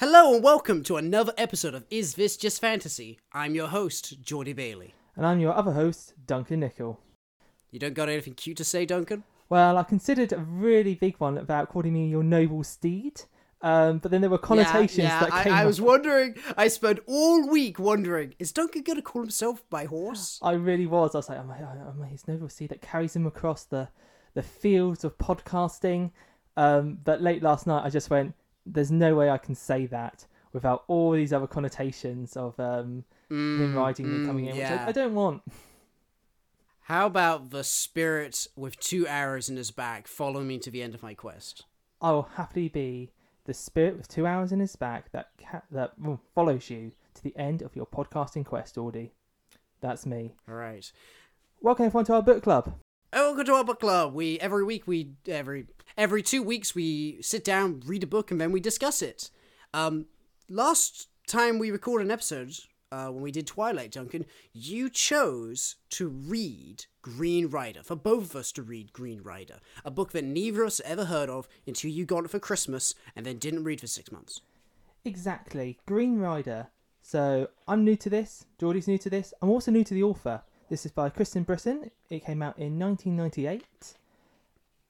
Hello and welcome to another episode of Is This Just Fantasy? I'm your host, Geordie Bailey. And I'm your other host, Duncan Nickel. You don't got anything cute to say, Duncan? Well, I considered a really big one about calling me your noble steed, um, but then there were connotations yeah, yeah, that came I, I up. was wondering, I spent all week wondering, is Duncan going to call himself by horse? I really was. I was like, am I, am I his noble steed that carries him across the, the fields of podcasting? Um, but late last night, I just went, there's no way I can say that without all these other connotations of um, him riding me mm, coming in, which. I, I don't want. How about the spirit with two arrows in his back following me to the end of my quest? I will happily be the spirit with two arrows in his back that ca- that follows you to the end of your podcasting quest, Audie. That's me. All right. Welcome everyone to our book club. Oh, welcome to our book club. We every week we every every two weeks we sit down, read a book, and then we discuss it. Um, last time we recorded an episode, uh, when we did Twilight, Duncan, you chose to read Green Rider for both of us to read Green Rider, a book that neither of us ever heard of until you got it for Christmas and then didn't read for six months. Exactly, Green Rider. So I'm new to this. Geordie's new to this. I'm also new to the author. This is by Kristen Britain. It came out in 1998.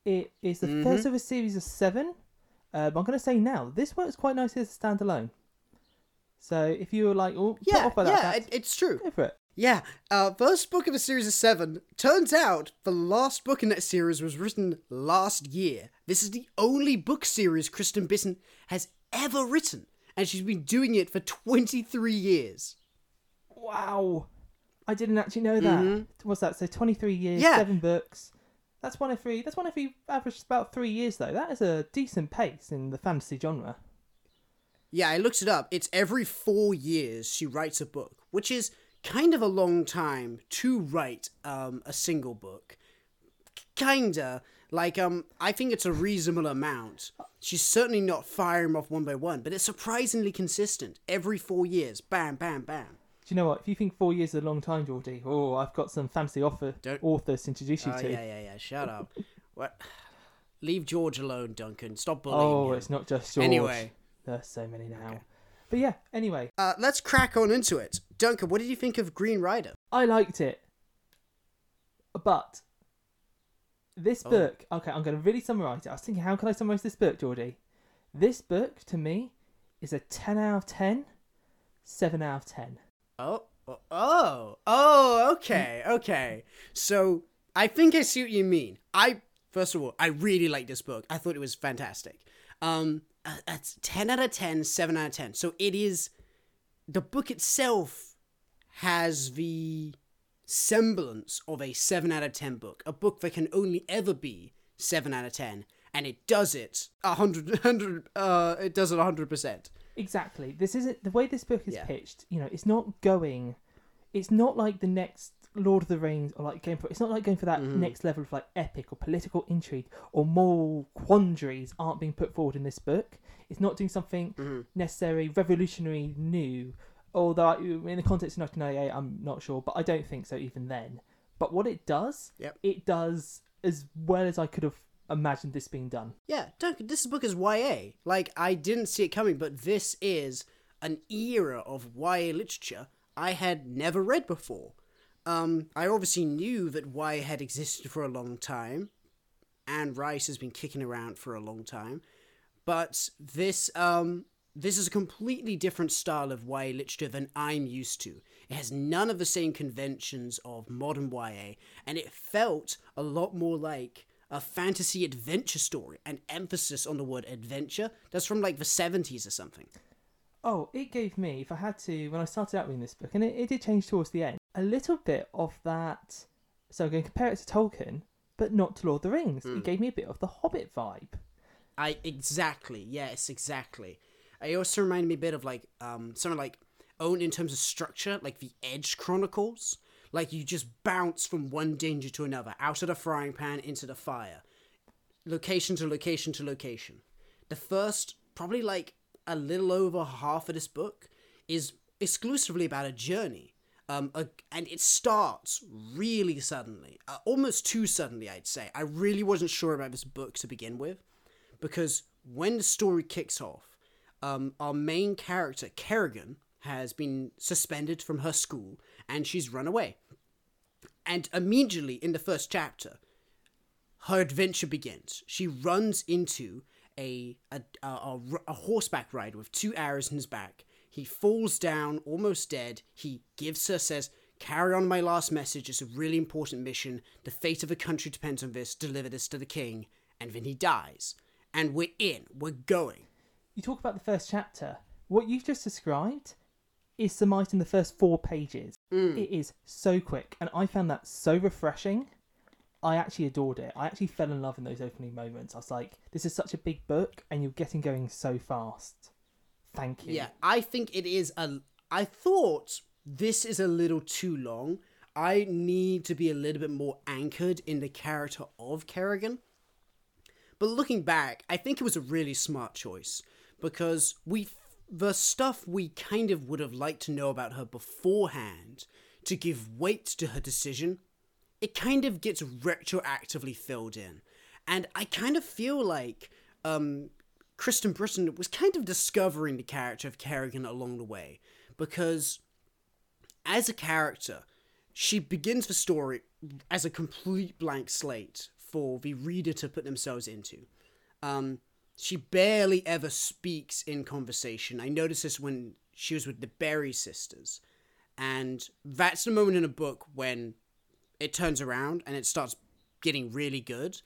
It is the Mhm. first of a series of seven. Um, I'm going to say now, this works quite nicely as a standalone. So if you were like, oh, Yeah, off by that yeah, it, it's true. go for it. Yeah, uh, first book of a series of seven. Turns out the last book in that series was written last year. This is the only book series Kristen Bisson has ever written, and she's been doing it for 23 years. Wow. I didn't actually know that. Mhm. What's that? So 23 years, Yeah. seven books. That's one every. That's one every average about three years though. That is a decent pace in the fantasy genre. Yeah, I looked it up. It's every four years she writes a book, which is kind of a long time to write um, a single book. Kinda. Like, um, I think it's a reasonable amount. She's certainly not firing off one by one, but it's surprisingly consistent. Every four years, bam, bam, bam. Do you know what? If you think four years is a long time, Geordie, oh, I've got some fancy offer Don't- authors to introduce you Oh, to. yeah, yeah, yeah. Shut up. what? Leave George alone, Duncan. Stop bullying oh, him. it's not just George. Anyway, There's so many now. But yeah, anyway, uh, let's crack on into it. Duncan, what did you think of Green Rider? I liked it. But this Oh. book, okay, I'm going to really summarize it. I was thinking, how can I summarize this book, Geordie? This book, to me, is a 10 out of 10, 7 out of 10. Oh, oh, oh, okay, okay. So I think I see what you mean. I first of all, I really like this book. I thought it was fantastic. Um, uh, that's ten out of 10, 7 out of ten. So it is. The book itself has the semblance of a seven out of ten book, a book that can only ever be seven out of ten, and it does it a hundred, hundred, uh, it does it a hundred percent. Exactly. This isn't the way this book is Yeah. pitched. You know, it's not going. It's not like the next Lord of the Rings or like going for. It's not like going for that Mhm. next level of like epic or political intrigue or moral quandaries aren't being put forward in this book. It's not doing something Mhm. necessarily revolutionary new. Although in the context of 1998, I'm not sure, but I don't think so even then. But what it does, Yep. it does as well as I could have imagined this being done. Yeah, Duncan, this book is YA. Like, I didn't see it coming, but this is an era of YA literature I had never read before. Um, I obviously knew that YA had existed for a long time. and Rice has been kicking around for a long time. But this, um, this is a completely different style of YA literature than I'm used to. It has none of the same conventions of modern YA, and it felt a lot more like a fantasy adventure story, an emphasis on the word adventure. That's from like the 70s or something. Oh, it gave me, if I had to, when I started out reading this book, and it, it did change towards the end, a little bit of that. So I'm going to compare it to Tolkien, but not to Lord of the Rings. Hmm. It gave me a bit of the Hobbit vibe. I exactly, yes, exactly. It also reminded me a bit of like um something like owned in terms of structure, like the Edge Chronicles. Like you just bounce from one danger to another, out of the frying pan into the fire, location to location to location. The first, probably like a little over half of this book, is exclusively about a journey. Um, a, and it starts really suddenly, uh, almost too suddenly, I'd say. I really wasn't sure about this book to begin with, because when the story kicks off, um, our main character, Kerrigan, has been suspended from her school and she's run away. And immediately in the first chapter, her adventure begins. She runs into a a, a, a, a horseback rider with two arrows in his back. He falls down, almost dead. He gives her, says, Carry on my last message. It's a really important mission. The fate of the country depends on this. Deliver this to the king. And then he dies. And we're in. We're going. You talk about the first chapter. What you've just described is surmised in the first four pages. Mm. It is so quick, and I found that so refreshing. I actually adored it. I actually fell in love in those opening moments. I was like, this is such a big book, and you're getting going so fast. Thank you. Yeah, I think it is a. I thought this is a little too long. I need to be a little bit more anchored in the character of Kerrigan. But looking back, I think it was a really smart choice because we the stuff we kind of would have liked to know about her beforehand to give weight to her decision, it kind of gets retroactively filled in. And I kind of feel like um, Kristen Britain was kind of discovering the character of Kerrigan along the way because as a character, she begins the story as a complete blank slate for the reader to put themselves into. Um, she barely ever speaks in conversation. I noticed this when she was with the Berry sisters. And that's the moment in a book when it turns around and it starts getting really good,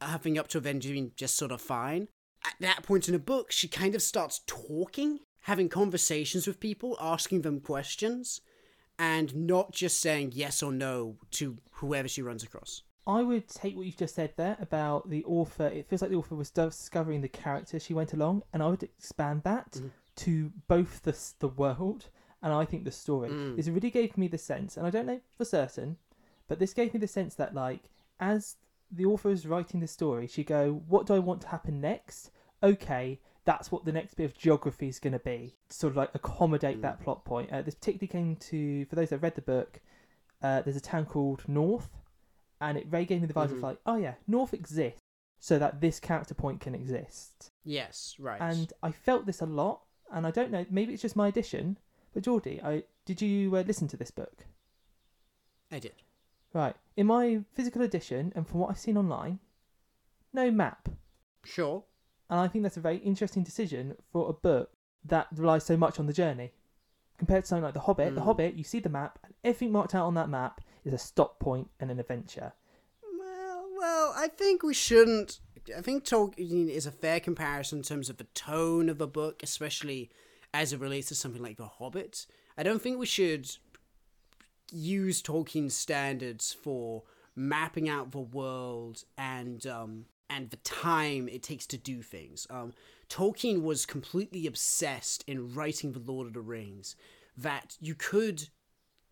having up to then just sort of fine. At that point in a book, she kind of starts talking, having conversations with people, asking them questions, and not just saying yes or no to whoever she runs across. I would take what you've just said there about the author. It feels like the author was discovering the character she went along, and I would expand that Mhm. to both the the world and I think the story. Mm. This really gave me the sense, and I don't know for certain, but this gave me the sense that like as the author is writing the story, she go, "What do I want to happen next?" Okay, that's what the next bit of geography is going to be. Sort of like accommodate Mm. that plot point. Uh, this particularly came to for those that read the book. Uh, there's a town called North, and it very gave me the vibe of Mhm. like, oh yeah, North exists, so that this character point can exist. Yes, right. And I felt this a lot, and I don't know, maybe it's just my addition, but Geordie, I did you uh, listen to this book? I did. Right, in my physical edition, and from what I've seen online, no map, Sure. and I think that's a very interesting decision for a book that relies so much on the journey. Compared to something like The Hobbit, The Mm. Hobbit, you see the map, and everything marked out on that map is a stop point and an adventure. Well, well, I think we shouldn't. I think Tolkien is a fair comparison in terms of the tone of a book, especially as it relates to something like The Hobbit. I don't think we should use Tolkien's standards for mapping out the world and um, and the time it takes to do things. Um, Tolkien was completely obsessed in writing the Lord of the Rings that you could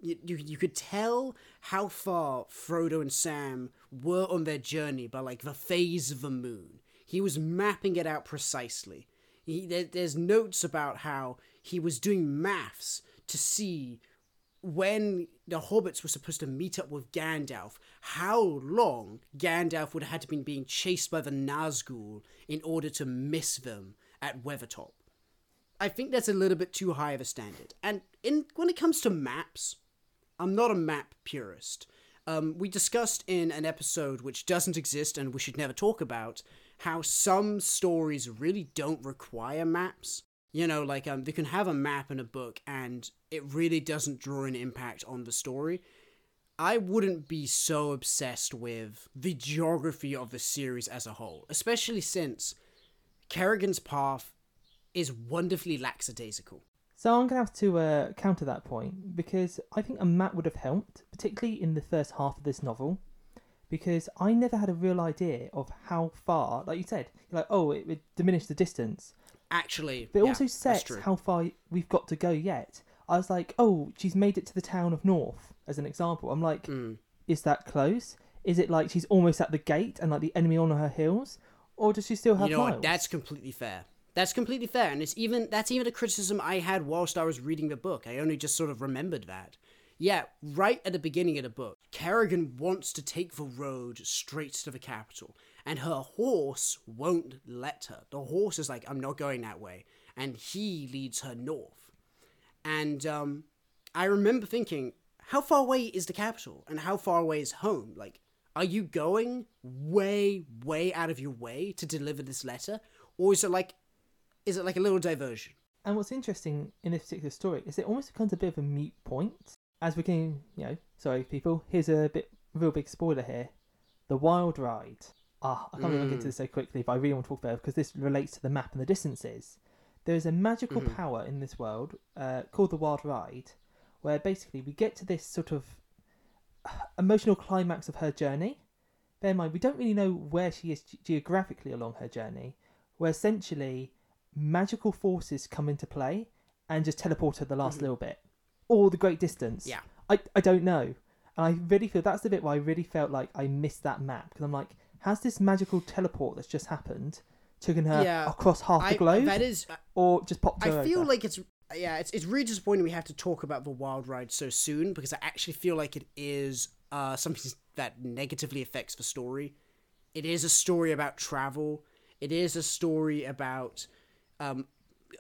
you, you, you could tell how far Frodo and Sam were on their journey by like the phase of the moon. He was mapping it out precisely. He, there, there's notes about how he was doing maths to see when the hobbits were supposed to meet up with Gandalf, how long Gandalf would have had to been being chased by the Nazgul in order to miss them at Weathertop. I think that's a little bit too high of a standard. And in when it comes to maps, I'm not a map purist. Um, we discussed in an episode which doesn't exist and we should never talk about how some stories really don't require maps. You know, like um, they can have a map in a book and it really doesn't draw an impact on the story. I wouldn't be so obsessed with the geography of the series as a whole, especially since Kerrigan's path is wonderfully lackadaisical. So I'm gonna have to uh, counter that point because I think a map would have helped, particularly in the first half of this novel, because I never had a real idea of how far. Like you said, you're like, oh, it would diminish the distance, Actually, but it yeah, also sets how far we've got to go yet. I was like, oh, she's made it to the town of North, as an example. I'm like, Mm. is that close? Is it like she's almost at the gate and like the enemy on her heels, or does she still have you know miles? what? That's completely fair. That's completely fair, and it's even that's even a criticism I had whilst I was reading the book. I only just sort of remembered that. Yeah, right at the beginning of the book, Kerrigan wants to take the road straight to the capital, and her horse won't let her. The horse is like, "I'm not going that way," and he leads her north. And um, I remember thinking, how far away is the capital, and how far away is home? Like, are you going way, way out of your way to deliver this letter, or is it like, is it like a little diversion? And what's interesting in this particular story is it almost becomes a bit of a mute point as we're getting, you know, sorry people, here's a bit, real big spoiler here. The Wild Ride. Ah, I can't believe I get Mm. to this so quickly, but I really want to talk about it because this relates to the map and the distances. There is a magical Mhm. power in this world uh, called the Wild Ride, where basically we get to this sort of uh, emotional climax of her journey. Bear in mind, we don't really know where she is ge- geographically along her journey, where essentially magical forces come into play and just teleport her the last Mhm. little bit. Or the great distance. Yeah. I, I don't know. And I really feel that's the bit where I really felt like I missed that map because I'm like, has this magical teleport that's just happened taken her Yeah, across half I, the globe that is, or just popped her I feel over? like it's yeah, it's it's really disappointing we have to talk about the wild ride so soon because I actually feel like it is uh something that negatively affects the story. It is a story about travel. It is a story about um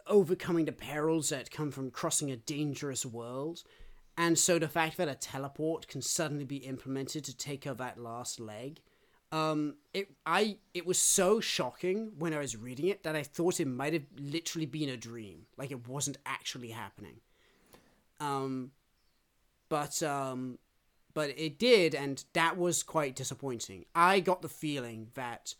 overcoming the perils that come from crossing a dangerous world. And so the fact that a teleport can suddenly be implemented to take her that last leg um it i it was so shocking when i was reading it that i thought it might have literally been a dream. Like it wasn't actually happening. Um but um but it did and that was quite disappointing. I got the feeling that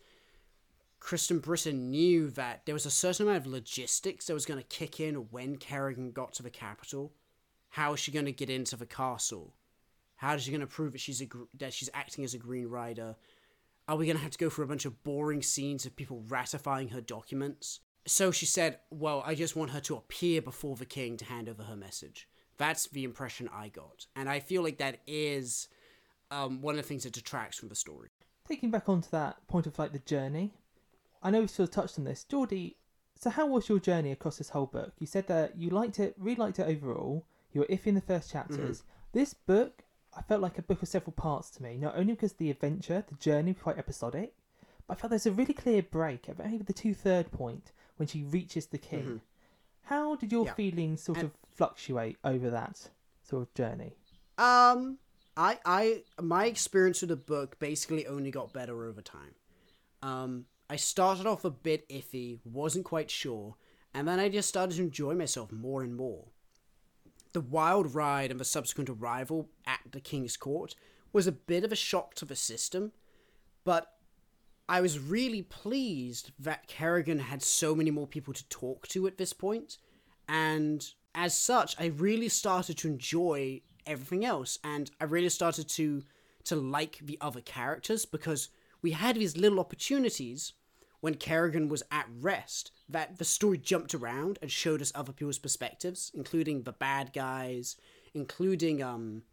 kristen britain knew that there was a certain amount of logistics that was going to kick in when kerrigan got to the capital how is she going to get into the castle how is she going to prove that she's a that she's acting as a green rider are we going to have to go through a bunch of boring scenes of people ratifying her documents? So she said, Well, I just want her to appear before the king to hand over her message. That's the impression I got. And I feel like that is um, one of the things that detracts from the story. Taking back onto that point of like the journey, I know we sort of touched on this. Geordie, so how was your journey across this whole book? You said that you liked it, really liked it overall. You were iffy in the first chapters. This book, I felt like a book of several parts to me. Not only because the adventure, the journey, was quite episodic, but I felt there's a really clear break at maybe the two third point when she reaches the king. Mhm. How did your Yeah. feelings sort And- of fluctuate over that sort of journey? Um, I, I, my experience with the book basically only got better over time. Um, I started off a bit iffy, wasn't quite sure, and then I just started to enjoy myself more and more. The wild ride and the subsequent arrival at the King's Court was a bit of a shock to the system, but I was really pleased that Kerrigan had so many more people to talk to at this point, and as such, I really started to enjoy everything else, and I really started to to like the other characters because we had these little opportunities when Kerrigan was at rest that the story jumped around and showed us other people's perspectives, including the bad guys, including um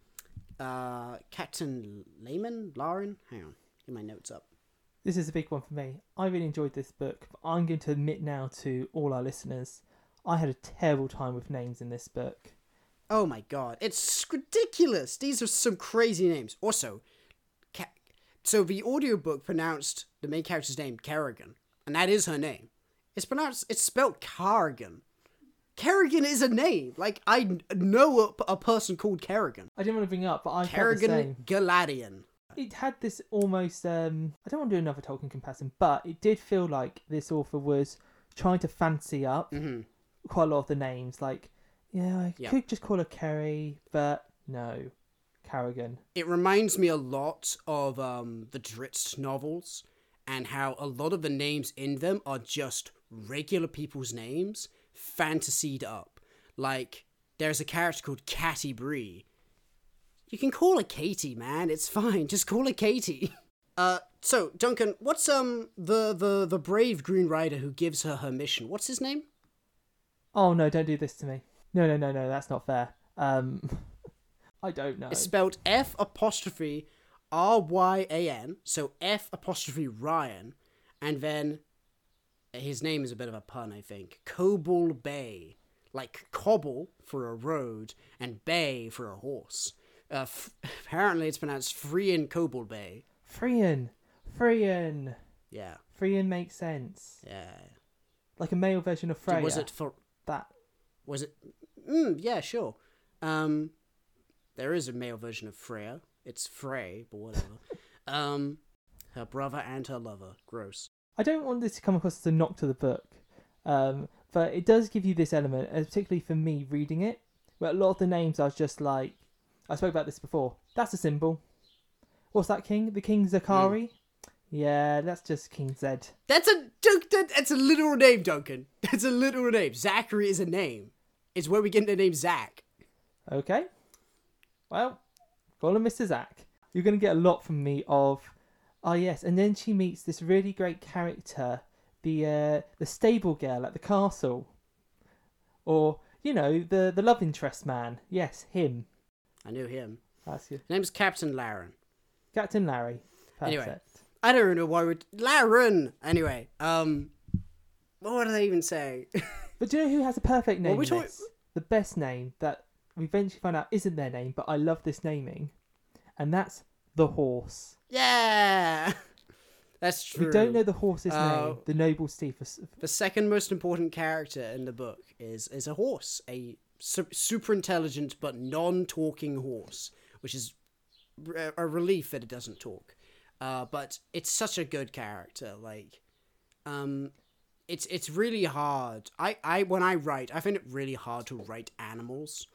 uh Captain Lehman, Laren. Hang on, get my notes up. This is a big one for me. I really enjoyed this book, but I'm going to admit now to all our listeners, I had a terrible time with names in this book. Oh my god, it's ridiculous. These are some crazy names. Also, so the audiobook pronounced the main character's name Kerrigan, and that is her name. It's pronounced, it's spelled Carrigan. Kerrigan is a name. Like, I know a, a person called Kerrigan. I didn't want to bring up, but I Kerrigan. G'ladheon. It had this almost, um, I don't want to do another Tolkien comparison, but it did feel like this author was trying to fancy up hmm quite a lot of the names. Like, yeah, I Yeah. could just call her Kerry, but no, Carrigan. It reminds me a lot of um, the Drizzt novels and how a lot of the names in them are just regular people's names, fantasied up. Like, there's a character called Catti-brie. You can call her Katie, man. It's fine. Just call her Katie. Uh, so Duncan, what's um the the the brave Green Rider who gives her her mission? What's his name? Oh no, don't do this to me. No, no, no, no, that's not fair. Um, I don't know. It's spelled F apostrophe R Y A N, so F apostrophe Ryan, and then his name is a bit of a pun, I think. Cobble Bay, like cobble for a road and bay for a horse. Uh, f- apparently, it's pronounced Freean Cobble Bay. Frian, Frian, Yeah, Frian makes sense. yeah. like a male version of Freya. Was it for that? Was it? Mm, yeah, sure. Um, there is a male version of Freya. It's Frey, but whatever. um, her brother and her lover. Gross. I don't want this to come across as a knock to the book, um, but it does give you this element, uh, particularly for me reading it, where a lot of the names I was just like, I spoke about this before. That's a symbol. What's that king? The King Zakari? Yeah, that's just King Zed. That's a that's a literal name, Duncan. That's a literal name. Zachary is a name. It's where we get the name Zach. Okay. Well, him Mr. Zach. You're going to get a lot from me of, ah yes, and then she meets this really great character, the uh, the stable girl at the castle, or you know the the love interest man. Yes, him. I knew him. That's good. His name's Captain Laren. Captain Larry. Perfect. Anyway. I don't know why we're Laren. Anyway, um, what do they even say? But do you know who has a perfect name? we in talking- this? The best name that we eventually find out isn't their name, but I love this naming, and that's the horse. yeah, that's true. We don't know the horse's Uh, name. The noble Steve. The second most important character in the book is is a horse, a su- super intelligent but non-talking horse, which is a relief that it doesn't talk. Uh, but it's such a good character. Like, um, it's it's really hard. I, I when I write, I find it really hard to write animals,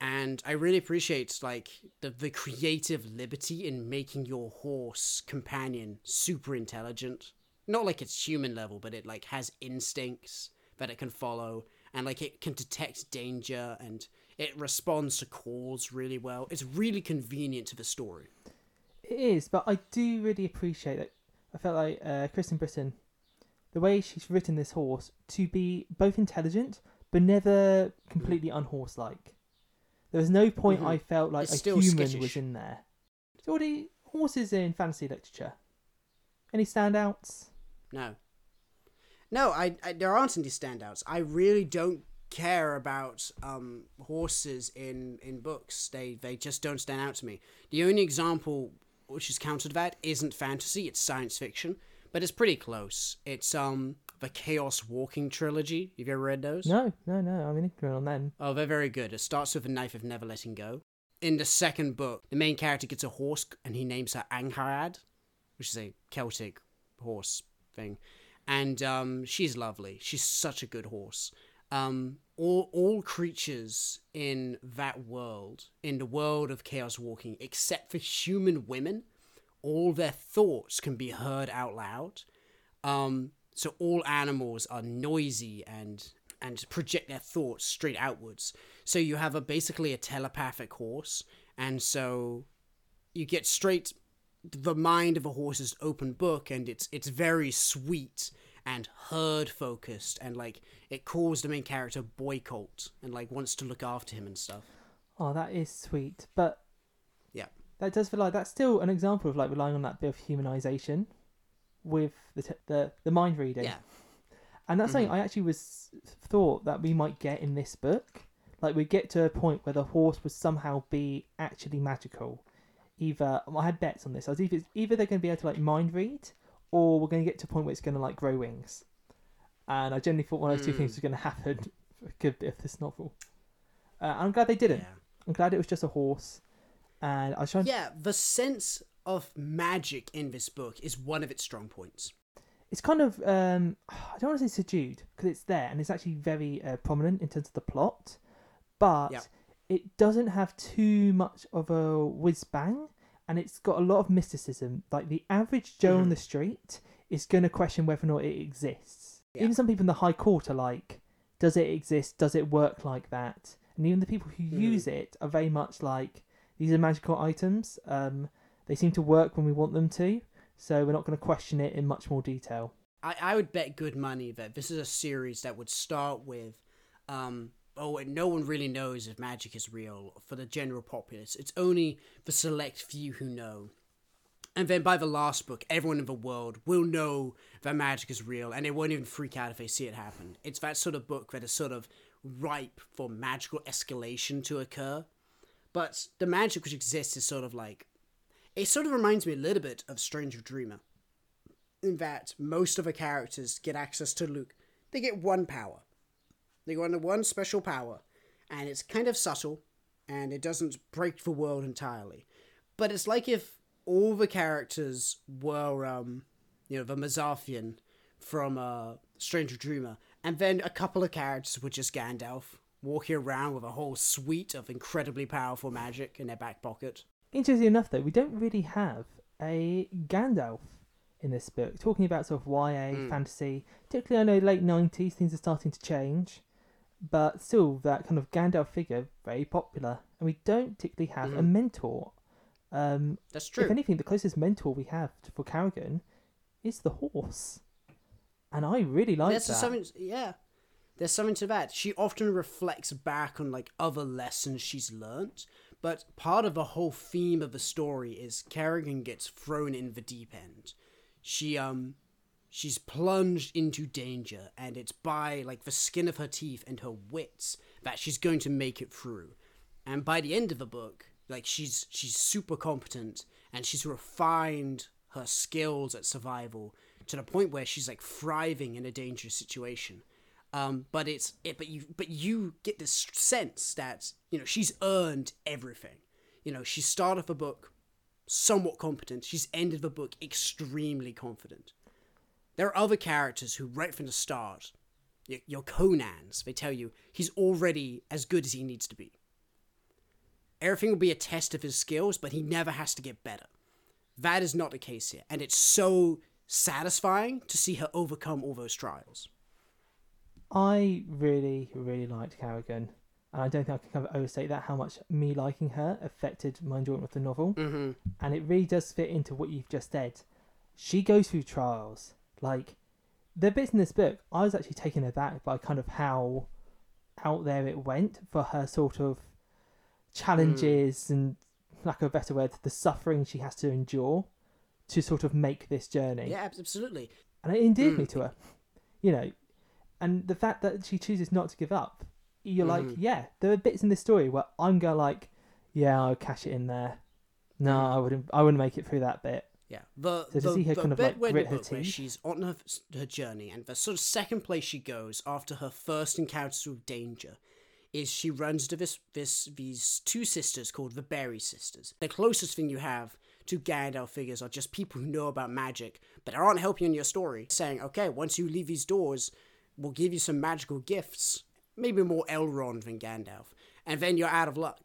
and I really appreciate like the the creative liberty in making your horse companion super intelligent. Not like it's human level, but it like has instincts that it can follow, and like it can detect danger, and it responds to calls really well. It's really convenient to the story. It is, but I do really appreciate that. I felt like uh, Kristen Britain, the way she's written this horse to be both intelligent but never completely unhorse-like. There was no point Mhm. I felt like It's a still human skittish. was in there. Geordie, horses in fantasy literature. Any standouts? No. No, I, I there aren't any standouts. I really don't care about um, horses in, in books. They they just don't stand out to me. The only example which is counter to that isn't fantasy, it's science fiction, but it's pretty close. It's um the Chaos Walking trilogy. Have you ever read those? No, no, no. I'm ignorant on them. Oh, they're very good. It starts with a knife of never letting go. In the second book, the main character gets a horse and he names her Angharad, which is a Celtic horse thing. And um, she's lovely. She's such a good horse. Um, all all creatures in that world, in the world of chaos walking, except for human women, all their thoughts can be heard out loud. Um, so all animals are noisy and and project their thoughts straight outwards. So you have a basically a telepathic horse, and so you get straight the mind of a horse's open book, and it's it's very sweet and herd focused, and like it calls the main character boy cult and like wants to look after him and stuff. Oh, that is sweet. But Yeah. that does feel like that's still an example of like relying on that bit of humanization with the t- the, the mind reading. Yeah. And that's something I actually was thought that we might get in this book. Like we get to a point where the horse would somehow be actually magical. Either I had bets on this. I was either either they're going to be able to like mind read, or we're going to get to a point where it's going to like grow wings. And I generally thought one of those two Mm. things was going to happen of this novel. Uh, I'm glad they didn't. Yeah. I'm glad it was just a horse. And I was trying. Yeah, the sense of magic in this book is one of its strong points. It's kind of um, I don't want to say subdued because it's there and it's actually very uh, prominent in terms of the plot, but Yeah. it doesn't have too much of a whiz bang, and it's got a lot of mysticism. Like the average Joe on Mhm. the street is going to question whether or not it exists. Yeah. Even some people in the High Court are like, "Does it exist? Does it work like that?" And even the people who Mhm. use it are very much like, "These are magical items. Um, they seem to work when we want them to." So we're not going to question it in much more detail. I, I would bet good money that this is a series that would start with, um, oh, and no one really knows if magic is real for the general populace. It's only the select few who know. And then by the last book, everyone in the world will know that magic is real, and they won't even freak out if they see it happen. It's that sort of book that is sort of ripe for magical escalation to occur. But the magic which exists is sort of like. It sort of reminds me a little bit of Stranger Dreamer in that most of the characters get access to Luke they get one power. They get one special power, and it's kind of subtle, and it doesn't break the world entirely. But it's like if all the characters were, um, you know, the Mesarthim from uh, Stranger Dreamer, and then a couple of characters were just Gandalf walking around with a whole suite of incredibly powerful magic in their back pocket. Interesting enough, though, we don't really have a Gandalf in this book. Talking about sort of YA Mm. fantasy, particularly I know late nineties, things are starting to change, but still that kind of Gandalf figure very popular, and we don't particularly have a Mhm. mentor. Um, That's true. if anything, the closest mentor we have to, for Carrigan is the horse, and I really like There's that. something, yeah. There's something to that. She often reflects back on like other lessons she's learnt, but part of the whole theme of the story is Kerrigan gets thrown in the deep end. She um, she's plunged into danger, and it's by like the skin of her teeth and her wits that she's going to make it through. And by the end of the book, like she's she's super competent and she's refined her skills at survival to the point where she's like thriving in a dangerous situation. Um, but it's it, but you but you get this sense that you know she's earned everything. You know she started the book somewhat competent. She's ended the book extremely confident. There are other characters who, right from the start, your, your Conans, they tell you he's already as good as he needs to be. Everything will be a test of his skills, but he never has to get better. That is not the case here, and it's so satisfying to see her overcome all those trials. I really, really liked Carrigan, and I don't think I can kind of overstate that how much me liking her affected my enjoyment of the novel. Mm-hmm. And it really does fit into what you've just said. She goes through trials. Like the bits in this book, I was actually taken aback by kind of how out there it went for her sort of challenges and lack of a better word, the suffering she has to endure to sort of make this journey. Yeah, absolutely. and it endeared me Mm. to her. You know, and the fact that she chooses not to give up, you're like, Mhm. yeah, there are bits in this story where I'm going like, yeah, I'll cash it in there. No, Mm. I wouldn't. I wouldn't make it through that bit. Yeah, the So to the, see her the kind of, bit like, where grit her where teeth. she's on her her journey, and the sort of second place she goes after her first encounters with danger, is she runs to this this these two sisters called the Berry sisters. The closest thing you have to Gandalf figures are just people who know about magic, but aren't helping in your story. Saying, okay, once you leave these doors, we'll give you some magical gifts, maybe more Elrond than Gandalf, and then you're out of luck.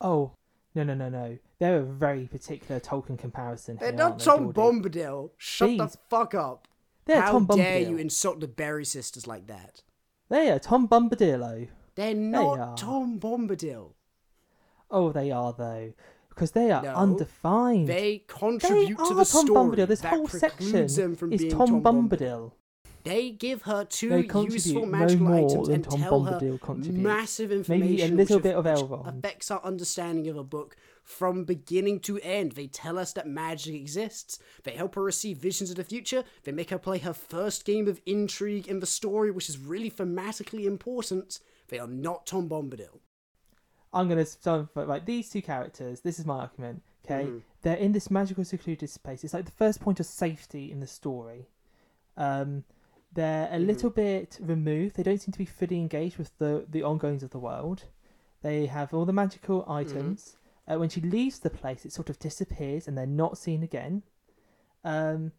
Oh no, no, no, no! They're a very particular Tolkien comparison. They're here, not they, Tom? Bombadil. Shut the fuck up. They're How Tom dare Bombadil. you insult the Berry sisters like that? They are Tom Bombadillo. They're not are. Tom Bombadil. Oh, they are though, because they are No, undefined. They They contribute are to the Tom story. Bombadil. This that whole section them from is being Tom, Bombadil. Bombadil. They give her two useful no magical more items than and Tom tell Bombadil her contributes. massive information. Maybe a little which bit of Elrond. affects our understanding of a book from beginning to end. They tell us that magic exists. They help her receive visions of the future. They make her play her first game of intrigue in the story, which is really thematically important. They are not Tom Bombadil. I'm gonna start with, right. These two characters. This is my argument. Okay, Mhm. they're in this magical secluded space. It's like the first point of safety in the story. Um, they're a Mhm. little bit removed. They don't seem to be fully engaged with the the ongoings of the world. They have all the magical items. Uh, when she leaves the place, it sort of disappears, and they're not seen again. Um,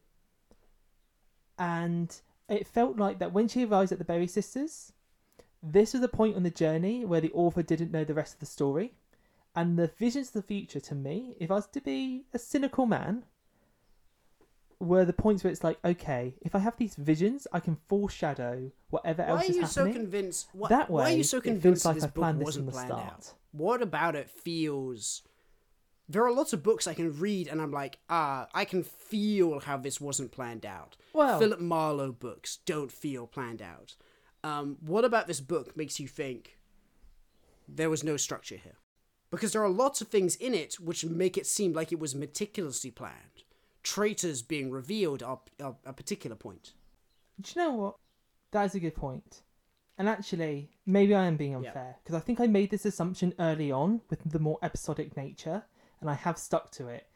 and it felt like that when she arrives at the Berry Sisters, this was a point on the journey where the author didn't know the rest of the story. And the visions of the future to me, if I was to be a cynical man, were the points where it's like, okay, if I have these visions, I can foreshadow whatever Why else are is you so happening. convinced? Why, that way, why are you so it feels convinced like this I book planned this wasn't planned start. out? What about it feels? There are lots of books I can read, and I'm like, ah, I can feel how this wasn't planned out. Well, Philip Marlowe books don't feel planned out. Um, what about this book makes you think there was no structure here? Because there are lots of things in it which make it seem like it was meticulously planned. Traitors being revealed are, are a particular point. Do you know what? That is a good point. And actually, maybe I am being unfair because I think I made this assumption early on with the more episodic nature, and I have stuck to it.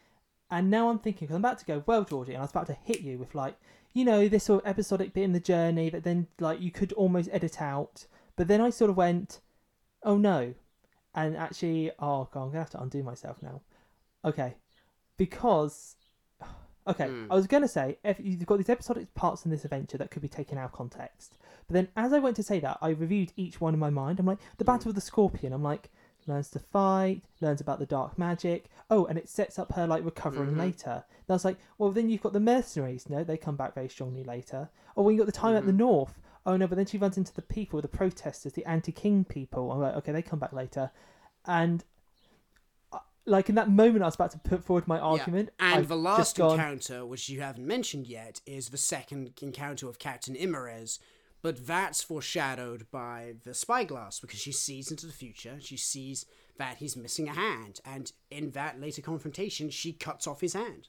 And now I'm thinking, because I'm about to go, well, Georgie, and I was about to hit you with like, you know, this sort of episodic bit in the journey that then like you could almost edit out. But then I sort of went, oh no. And actually, oh god, I'm gonna have to undo myself now. Okay, because okay, Hmm. I was gonna say if you've got these episodic parts in this adventure that could be taken out of context. But then as I went to say that, I reviewed each one in my mind. I'm like, the Battle of the Scorpion. I'm like, learns to fight, learns about the dark magic. Oh, and it sets up her like recovering Mhm. later. And I was like, well, then you've got the mercenaries. No, they come back very strongly later. Oh, well, you got the time at the north. Oh no, but then she runs into the people, the protesters, the anti-king people. I'm like, okay, they come back later, and like in that moment, I was about to put forward my argument. And I've the last gone, encounter, which you haven't mentioned yet, is the second encounter of Captain Immerez, but that's foreshadowed by the spyglass because she sees into the future. She sees that he's missing a hand, and in that later confrontation, she cuts off his hand.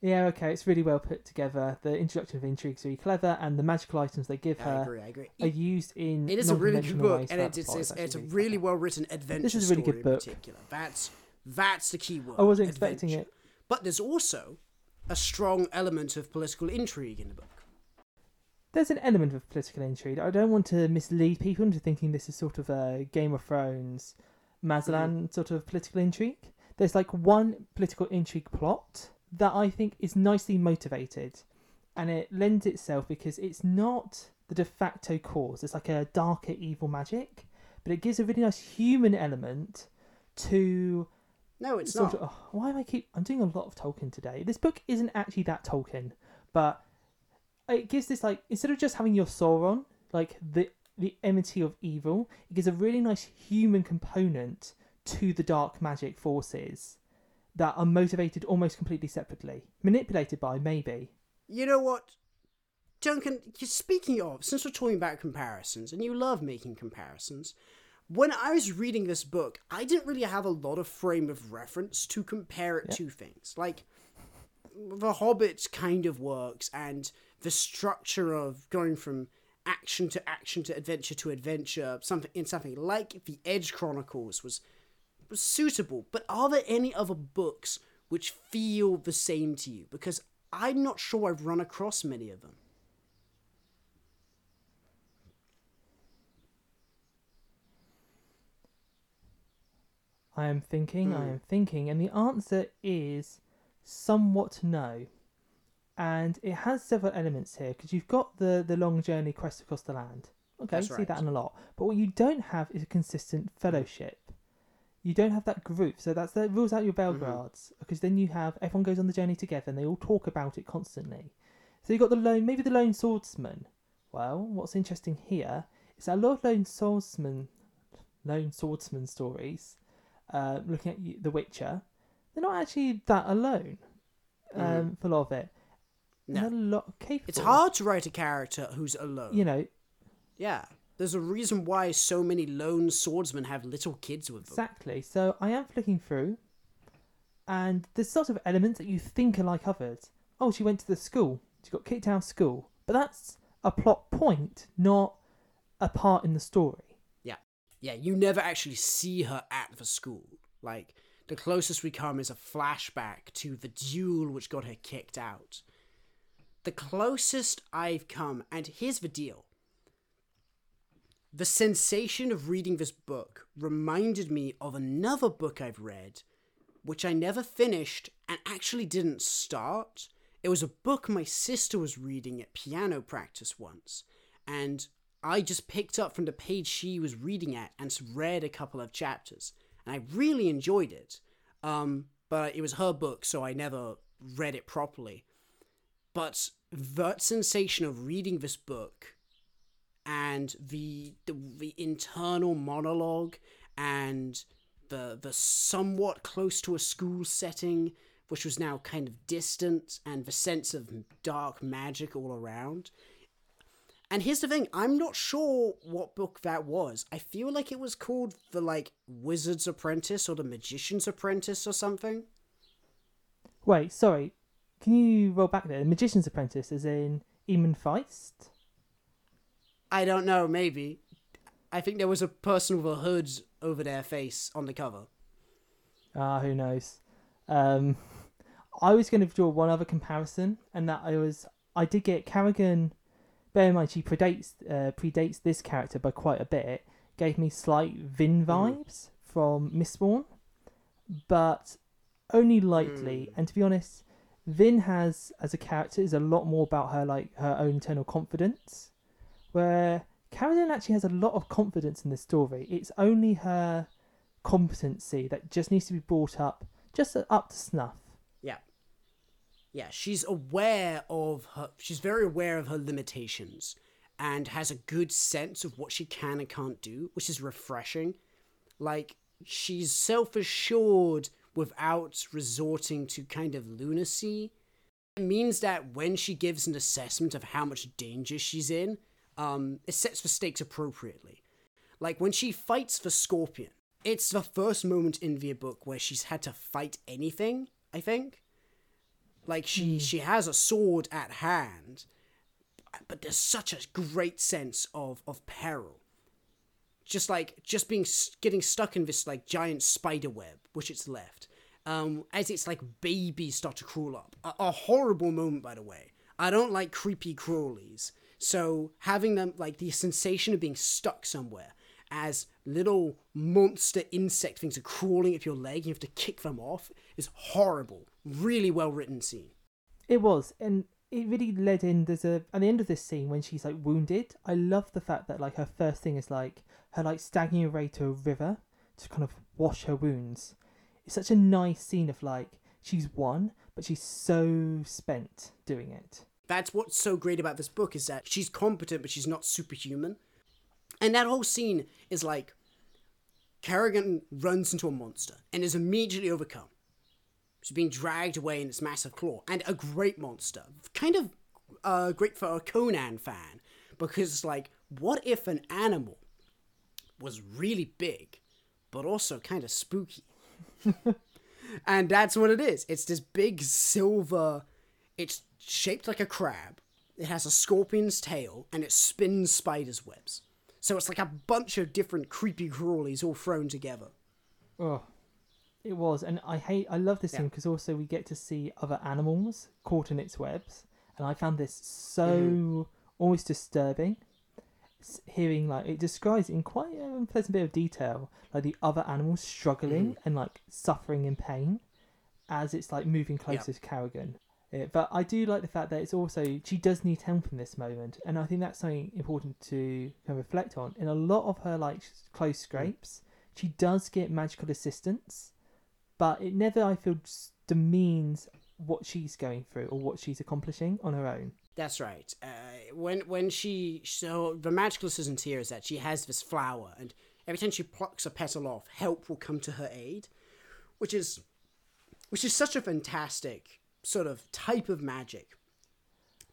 Yeah, okay, it's really well put together. The introduction of intrigue is really clever, and the magical items they give I her agree. I agree. are used in. It is a really good book, and it's it's, it's, a really well written adventure This is a really story good book. in particular. That's that's the key word. I wasn't expecting it. But there's also a strong element of political intrigue in the book. There's an element of political intrigue. I don't want to mislead people into thinking this is sort of a Game of Thrones, Malazan Mm. sort of political intrigue. There's like one political intrigue plot that I think is nicely motivated, and it lends itself because it's not the de facto cause. It's like a darker evil magic, but it gives a really nice human element to No, it's not. of. oh, why am I keep? I'm doing a lot of Tolkien today. This book isn't actually that Tolkien, but it gives this like instead of just having your Sauron, like the the enmity of evil, it gives a really nice human component to the dark magic forces that are motivated almost completely separately, manipulated by maybe. You know what, Duncan? Speaking of, since we're talking about comparisons, and you love making comparisons, when I was reading this book, I didn't really have a lot of frame of reference to compare it Yeah. to things like The Hobbit kind of works, and the structure of going from action to action to adventure to adventure, something in something like the Edge Chronicles was suitable. But are there any other books which feel the same to you? Because I'm not sure I've run across many of them. I am thinking, I Hmm. am thinking, and the answer is somewhat no. And it has several elements here because you've got the the long journey quest across the land. Okay, That's see right. that in a lot. But what you don't have is a consistent fellowship. You don't have that group, so that's that rules out your Mm-hmm. Belgariads because then you have everyone goes on the journey together and they all talk about it constantly. So you've got the lone, maybe the lone swordsman. Well, what's interesting here is that a lot of lone swordsman, lone swordsman stories uh, looking at The Witcher, they're not actually that alone um, for a lot of it. No. They're a lot capable. It's hard to write a character who's alone. You know, Yeah. There's a reason why so many lone swordsmen have little kids with them. exactly. So I am flicking through, and there's sort of elements that you think are like others. Oh, she went to the school. She got kicked out of school. But that's a plot point, not a part in the story. Yeah, Yeah, you never actually see her at the school. Like, the closest we come is a flashback to the duel which got her kicked out. The closest I've come, and here's the deal the sensation of reading this book reminded me of another book I've read, which I never finished and actually didn't start. It was a book my sister was reading at piano practice once, and I just picked up from the page she was reading at and read a couple of chapters, and I really enjoyed it. Um, but it was her book, so I never read it properly. But that sensation of reading this book and the, the the internal monologue and the the somewhat close to a school setting which was now kind of distant and the sense of dark magic all around and here's the thing i'm not sure what book that was i feel like it was called the like wizard's apprentice or the magician's apprentice or something Wait, sorry. Can you roll back there? The Magician's Apprentice is in Eamon Feist? I don't know maybe i think there was a person with a hood over their face on the cover Ah, who knows? Um, I was going to draw one other comparison, and that I was I did get Kerrigan. Bear in mind, she predates uh, predates this character by quite a bit. Gave me slight Vin vibes from Mistborn, but only lightly. And to be honest, Vin has as a character is a lot more about her like her own internal confidence, where Karigan actually has a lot of confidence in this story. It's only her competency that just needs to be brought up just up to snuff. Yeah. Yeah, she's aware of her she's very aware of her limitations and has a good sense of what she can and can't do, which is refreshing. Like she's self-assured without resorting to kind of lunacy. It means that when she gives an assessment of how much danger she's in, um, it sets the stakes appropriately. Like when she fights for Scorpion, it's the first moment in the book where she's had to fight anything, I think. Like she Hmm. she has a sword at hand, but there's such a great sense of of peril. Just like just being getting stuck in this like giant spider web, which it's left. Um, as it's like babies start to crawl up. A, a horrible moment, by the way. I don't like creepy crawlies. So having them like the sensation of being stuck somewhere as little monster insect things are crawling up your leg, you have to kick them off is horrible. Really well written scene. It was, and it really led in. There's a at the end of this scene when she's like wounded. I love the fact that like her first thing is like her like staggering away to a river to kind of wash her wounds. It's such a nice scene of like she's won, but she's so spent doing it. That's what's so great about this book is that she's competent, but she's not superhuman. And that whole scene is like Karigan runs into a monster and is immediately overcome. She's being dragged away in its massive claw, and a great monster. Kind of uh, great for a Conan fan because it's like, what if an animal was really big, but also kind of spooky? and that's what it is. It's this big silver. It's shaped like a crab. It has a scorpion's tail, and it spins spiders' webs. So it's like a bunch of different creepy crawlies all thrown together. Oh, it was, and I hate. I love this Yeah. scene because also we get to see other animals caught in its webs, and I found this so Mm-hmm. almost disturbing. Hearing like it describes in quite a unpleasant bit of detail, like the other animals struggling Mm-hmm. and like suffering in pain as it's like moving closer to Karigan. Yeah, but I do like the fact that it's also she does need help in this moment, and I think that's something important to kind of reflect on. In a lot of her like close scrapes, she does get magical assistance, but it never I feel demeans what she's going through or what she's accomplishing on her own. That's right. Uh, when when she so the magical assistance here is that she has this flower, and every time she plucks a petal off, help will come to her aid, which is which is such a fantastic sort of type of magic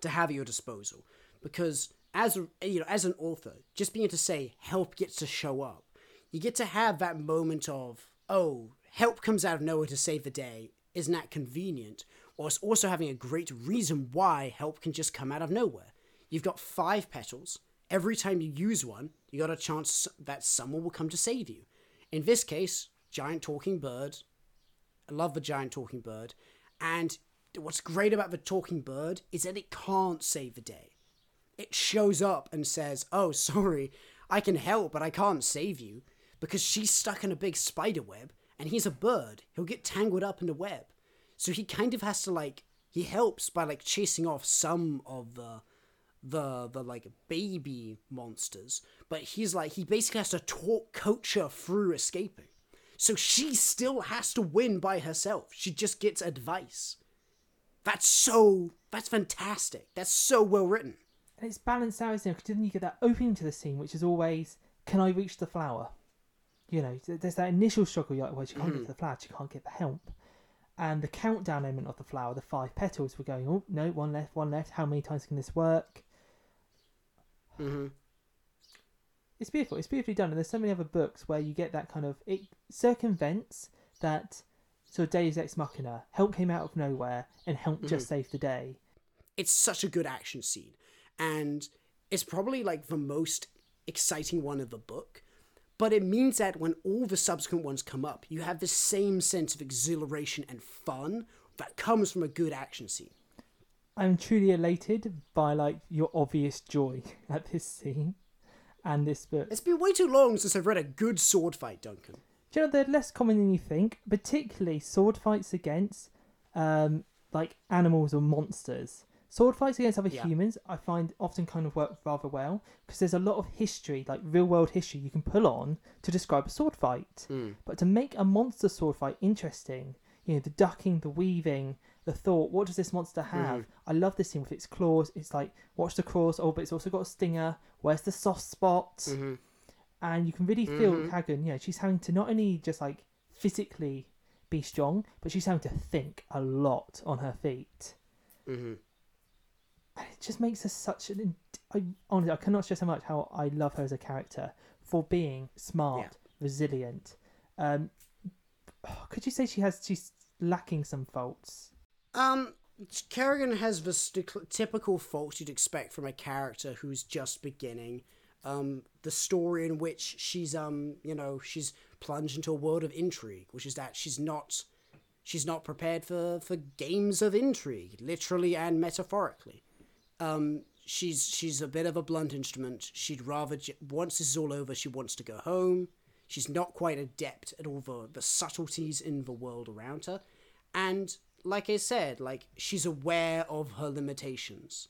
to have at your disposal. Because as you know, as an author, just being able to say help gets to show up, you get to have that moment of oh, help comes out of nowhere to save the day. Isn't that convenient? Or it's also having a great reason why help can just come out of nowhere. You've got five petals. Every time you use one, you got a chance that someone will come to save you. In this case, giant talking bird. I love the giant talking bird. And what's great about the talking bird is that it can't save the day. It shows up and says, Oh, sorry, I can help, but I can't save you. Because she's stuck in a big spider web and he's a bird. He'll get tangled up in the web. So he kind of has to like he helps by like chasing off some of the the the like baby monsters, but he's like he basically has to talk coach her through escaping. So she still has to win by herself. She just gets advice. That's so that's fantastic. That's so well written. And it's balanced out, isn't it? Because then you get that opening to the scene, which is always, can I reach the flower? You know, there's that initial struggle, where you're like, well, she can't get to the flower, she can't get the help. And the countdown element of the flower, the five petals, we're going, oh, no, one left, one left, how many times can this work? Mm-hmm. It's beautiful, it's beautifully done. And there's so many other books where you get that kind of, it circumvents that of Deus Ex Machina, help came out of nowhere and help mm-hmm. just save the day. It's such a good action scene, and it's probably like the most exciting one of the book. But it means that when all the subsequent ones come up, you have the same sense of exhilaration and fun that comes from a good action scene. I'm truly elated by like your obvious joy at this scene and this book. It's been way too long since I've read a good sword fight, Duncan. You know they're less common than you think, particularly sword fights against um, like animals or monsters. Sword fights against other Yeah. humans, I find often kind of work rather well because there's a lot of history, like real world history, you can pull on to describe a sword fight. But to make a monster sword fight interesting, you know, the ducking, the weaving, the thought, what does this monster have? I love this scene with its claws. It's like, watch the claws, oh, but it's also got a stinger. Where's the soft spot? Mm-hmm. And you can really feel Hagen, yeah, she's having to not only just like physically be strong, but she's having to think a lot on her feet. Mm-hmm. And it just makes her such an. I, honestly, I cannot stress how much how I love her as a character for being smart, Yeah. resilient. Um, could you say she has she's lacking some faults? Um, Karigan has the st- typical faults you'd expect from a character who's just beginning. Um, the story in which she's um, you know, she's plunged into a world of intrigue, which is that she's not, she's not prepared for for games of intrigue, literally and metaphorically. Um, she's she's a bit of a blunt instrument. She'd rather once this is all over, she wants to go home. She's not quite adept at all the, the subtleties in the world around her, and like I said, like she's aware of her limitations,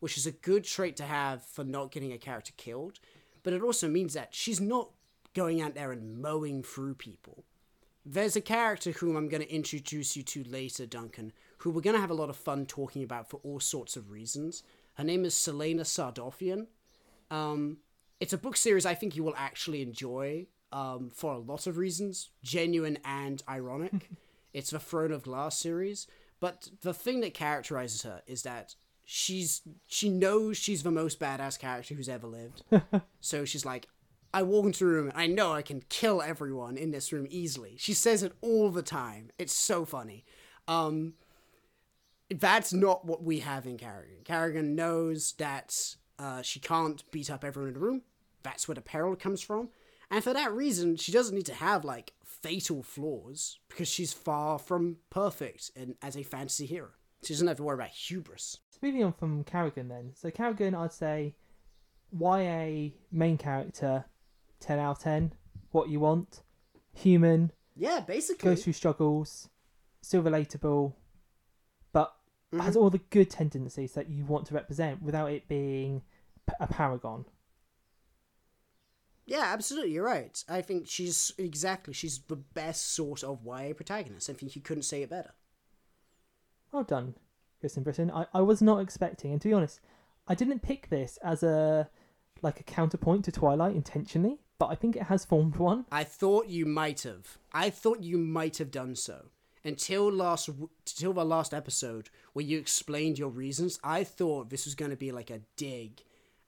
which is a good trait to have for not getting a character killed. But it also means that she's not going out there and mowing through people. There's a character whom I'm going to introduce you to later, Duncan, who we're going to have a lot of fun talking about for all sorts of reasons. Her name is Celaena Sardothien. Um, it's a book series I think you will actually enjoy um, for a lot of reasons, genuine and ironic. it's the Throne of Glass series, but the thing that characterizes her is that she's she knows she's the most badass character who's ever lived. so she's like, I walk into a room and I know I can kill everyone in this room easily. She says it all the time. It's so funny. Um, that's not what we have in Karigan. Karigan knows that uh, she can't beat up everyone in the room. That's where the peril comes from. And for that reason, she doesn't need to have like fatal flaws because she's far from perfect and as a fantasy hero. She doesn't have to worry about hubris. So moving on from Karigan then. So Karigan, I'd say YA main character, ten out of ten. What you want, human, Yeah, basically. goes through struggles, still relatable, but Mm-hmm. has all the good tendencies that you want to represent without it being a paragon. Yeah, absolutely. You're right. I think she's exactly. She's the best sort of YA protagonist. I think you couldn't say it better. Well done, Kristen Britain. I, I was not expecting, and to be honest, I didn't pick this as a like a counterpoint to Twilight intentionally, but I think it has formed one. I thought you might have. I thought you might have done so until last until the last episode where you explained your reasons. I thought this was going to be like a dig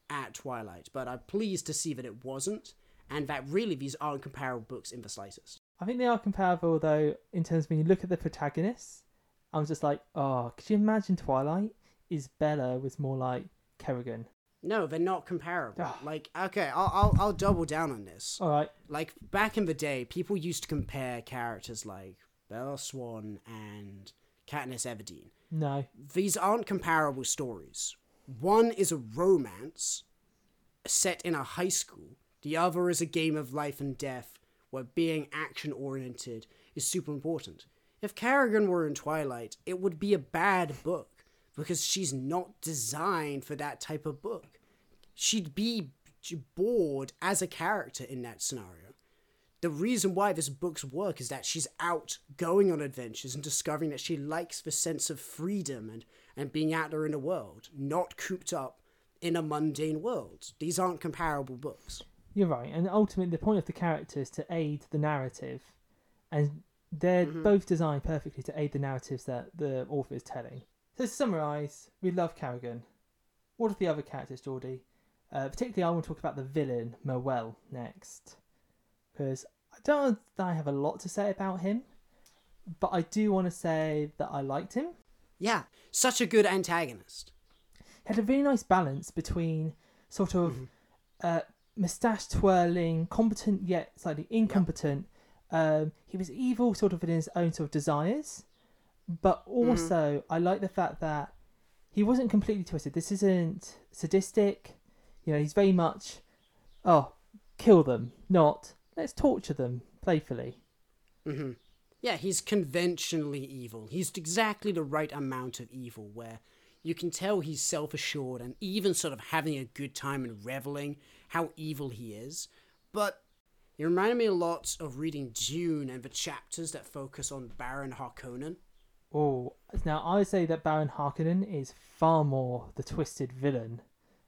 at Twilight, but I'm pleased to see that it wasn't, and that really these aren't comparable books in the slightest. I think they are comparable though in terms of when you look at the protagonists. I was just like, oh, could you imagine Twilight? Is Bella was more like Karigan? No, they're not comparable. Ah. like, okay, I'll, I'll I'll double down on this. All right, like back in the day, people used to compare characters like Bella Swan and Katniss Everdeen. no, These aren't comparable stories. One is a romance set in a high school. The other is a game of life and death where being action oriented is super important. If Karigan were in Twilight, it would be a bad book because she's not designed for that type of book. She'd be bored as a character in that scenario. The reason why this book's work is that she's out going on adventures and discovering that she likes the sense of freedom and, and being out there in the world, not cooped up in a mundane world. These aren't comparable books. you're right. And ultimately, the point of the character is to aid the narrative, and they're both designed perfectly to aid the narratives that the author is telling. So to summarise, we love Karigan. What are the other characters, Geordie? Uh, particularly, I want to talk about the villain, Mirwell, next. Because I don't know that I have a lot to say about him, but I do want to say that I liked him. Yeah, such a good antagonist. He had a really nice balance between sort of uh, moustache twirling, competent yet slightly incompetent. Um, he was evil, sort of in his own sort of desires, but also I like the fact that he wasn't completely twisted. This isn't sadistic. You know, he's very much, oh, kill them, not let's torture them playfully. hmm Yeah, he's conventionally evil. He's exactly the right amount of evil where you can tell he's self assured and even sort of having a good time and reveling how evil he is. But he reminded me a lot of reading Dune and the chapters that focus on Baron Harkonnen. Oh, now I would say that Baron Harkonnen is far more the twisted villain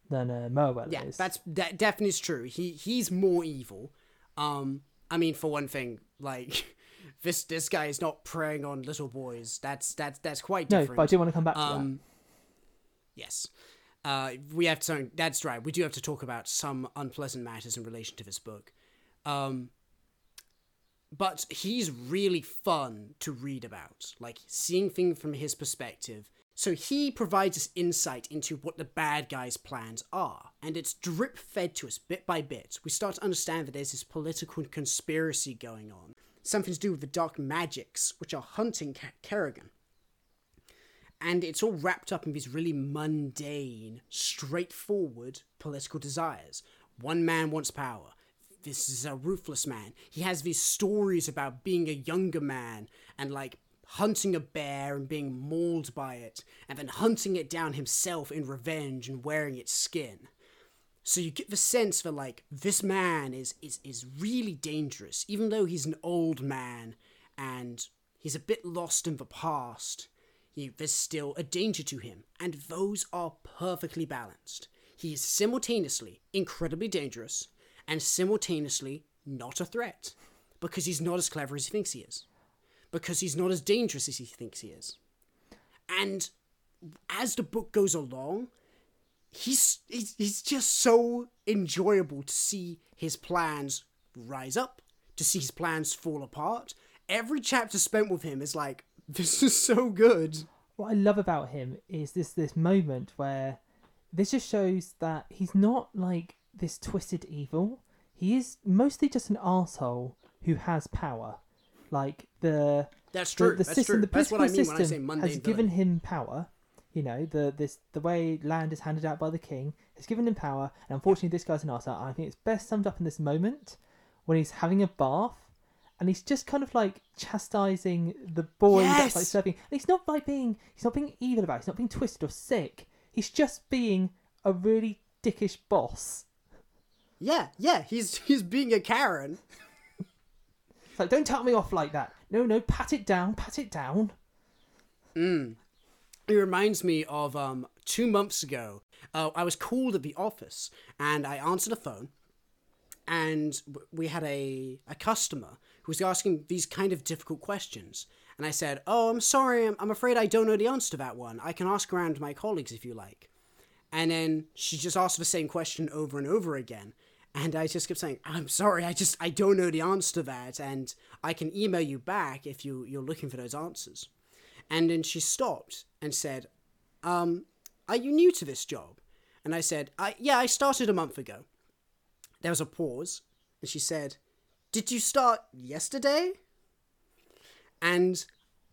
than uh, Mirwell Yeah, is. that's that definitely is true. He he's more evil. Um, I mean, for one thing, like this this guy is not preying on little boys. That's that's that's quite different. no, but I do want to come back to that. Um, yes. Uh, we have to. That's right. We do have to talk about some unpleasant matters in relation to this book. Um, but he's really fun to read about, like seeing things from his perspective. So he provides us insight into what the bad guy's plans are, and it's drip fed to us bit by bit. We start to understand that there's this political conspiracy going on, something to do with the dark magics, which are hunting Karigan and it's all wrapped up in these really mundane, straightforward political desires. One man wants power. This is a ruthless man. He has these stories about being a younger man and like hunting a bear and being mauled by it, and then hunting it down himself in revenge and wearing its skin. So you get the sense that like this man is is is really dangerous, even though he's an old man and he's a bit lost in the past. He, there's still a danger to him, and those are perfectly balanced. He is simultaneously incredibly dangerous and simultaneously not a threat because he's not as clever as he thinks he is, because he's not as dangerous as he thinks he is. And as the book goes along, he's, he's, he's just so enjoyable to see his plans rise up, to see his plans fall apart. Every chapter spent with him is like, this is so good. what I love about him is this this moment where this just shows that he's not like this twisted evil. He is mostly just an asshole who has power. Like the That's the, true. the That's system, true. the That's what I mean when I say system has villain. given him power. You know the this the way land is handed out by the king has given him power, and unfortunately this guy's an arsehole. And I think it's best summed up in this moment when he's having a bath and he's just kind of like chastising the boy that's like Yes! serving. And he's not like being he's not being evil about it. He's not being twisted or sick. He's just being a really dickish boss. Yeah, yeah. He's he's being a Karen. Like don't tell me off like that. No, no, pat it down, pat it down. Mm. It reminds me of um two months ago. Uh, I was called at the office and I answered the phone, and we had a a customer who was asking these kind of difficult questions. And I said, "Oh, I'm sorry. I'm, I'm afraid I don't know the answer to that one. I can ask around my colleagues if you like." And then she just asked the same question over and over again. And I just kept saying, I'm sorry, I just, I don't know the answer to that. And I can email you back if you, you're looking for those answers. And then she stopped and said, um, Are you new to this job? And I said, I, Yeah, I started a month ago. There was a pause. And she said, Did you start yesterday? And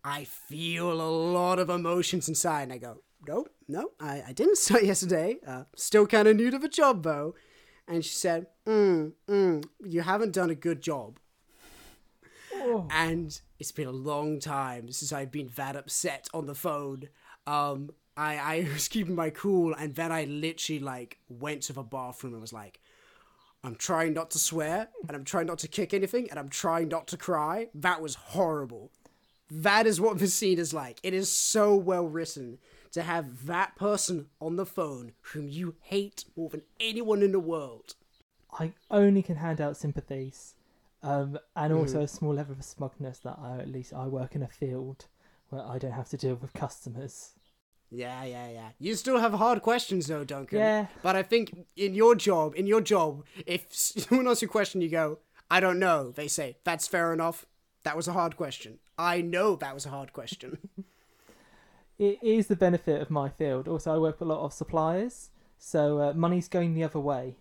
I feel a lot of emotions inside. And I go, No, no, I, I didn't start yesterday. Uh, still kind of new to the job, though. And she said, mm, mm, You haven't done a good job. Oh. And it's been a long time since I've been that upset on the phone. Um, I, I was keeping my cool, and then I literally like went to the bathroom and was like, I'm trying not to swear, and I'm trying not to kick anything, and I'm trying not to cry. That was horrible. That is what the scene is like. It is so well written to have that person on the phone whom you hate more than anyone in the world. I only can hand out sympathies, um, and Mm-hmm. also a small level of smugness that I, at least I work in a field where I don't have to deal with customers. Yeah, yeah, yeah. You still have hard questions though, Duncan. Yeah. But I think in your job, in your job, if someone asks you a question, you go, I don't know. They say, that's fair enough. That was a hard question. I know that was a hard question. It is the benefit of my field. Also, I work with a lot of suppliers, so uh, money's going the other way.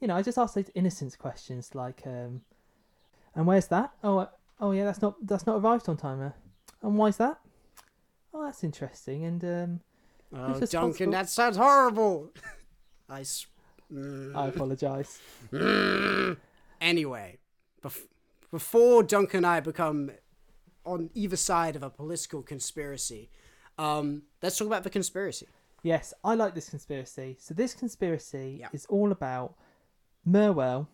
You know, I just ask those innocence questions like, um, "And where's that? Oh, uh, oh yeah, that's not that's not arrived on time. Uh, and why's that? oh, that's interesting. And um, Oh, Duncan, that sounds horrible. I. s- Mm. I apologise. Anyway, bef- before Duncan and I become on either side of a political conspiracy, um, let's talk about the conspiracy. Yes, I like this conspiracy. So this conspiracy Yeah. is all about Mirwell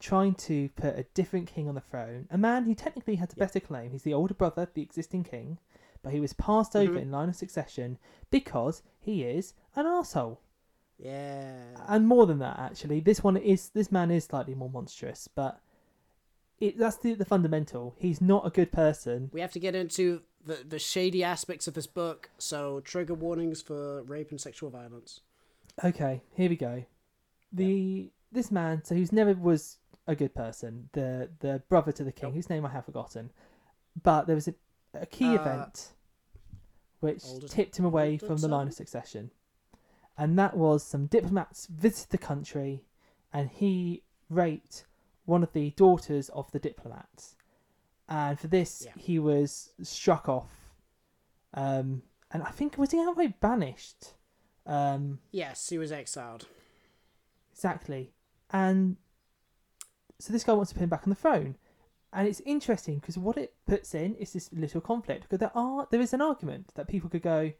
trying to put a different king on the throne, a man who technically has a better claim. He's the older brother of the existing king, but he was passed over Mhm. in line of succession because he is an asshole. Yeah. And more than that, actually, this one is this man is slightly more monstrous, but it that's the, the fundamental. He's not a good person. We have to get into the, the shady aspects of this book, so trigger warnings for rape and sexual violence. Okay, here we go. The this man, so who's never was a good person, the the brother to the king, Nope. whose name I have forgotten, but there was a, a key Uh, event which tipped him away from the line of succession, and that was some diplomats visited the country, and he raped one of the daughters of the diplomats, and for this Yeah. he was struck off, um, and I think was he outright banished. Um, Yes, he was exiled. Exactly. And so this guy wants to put him back on the throne. And it's interesting because what it puts in is this little conflict. Because there are there is an argument that people could go,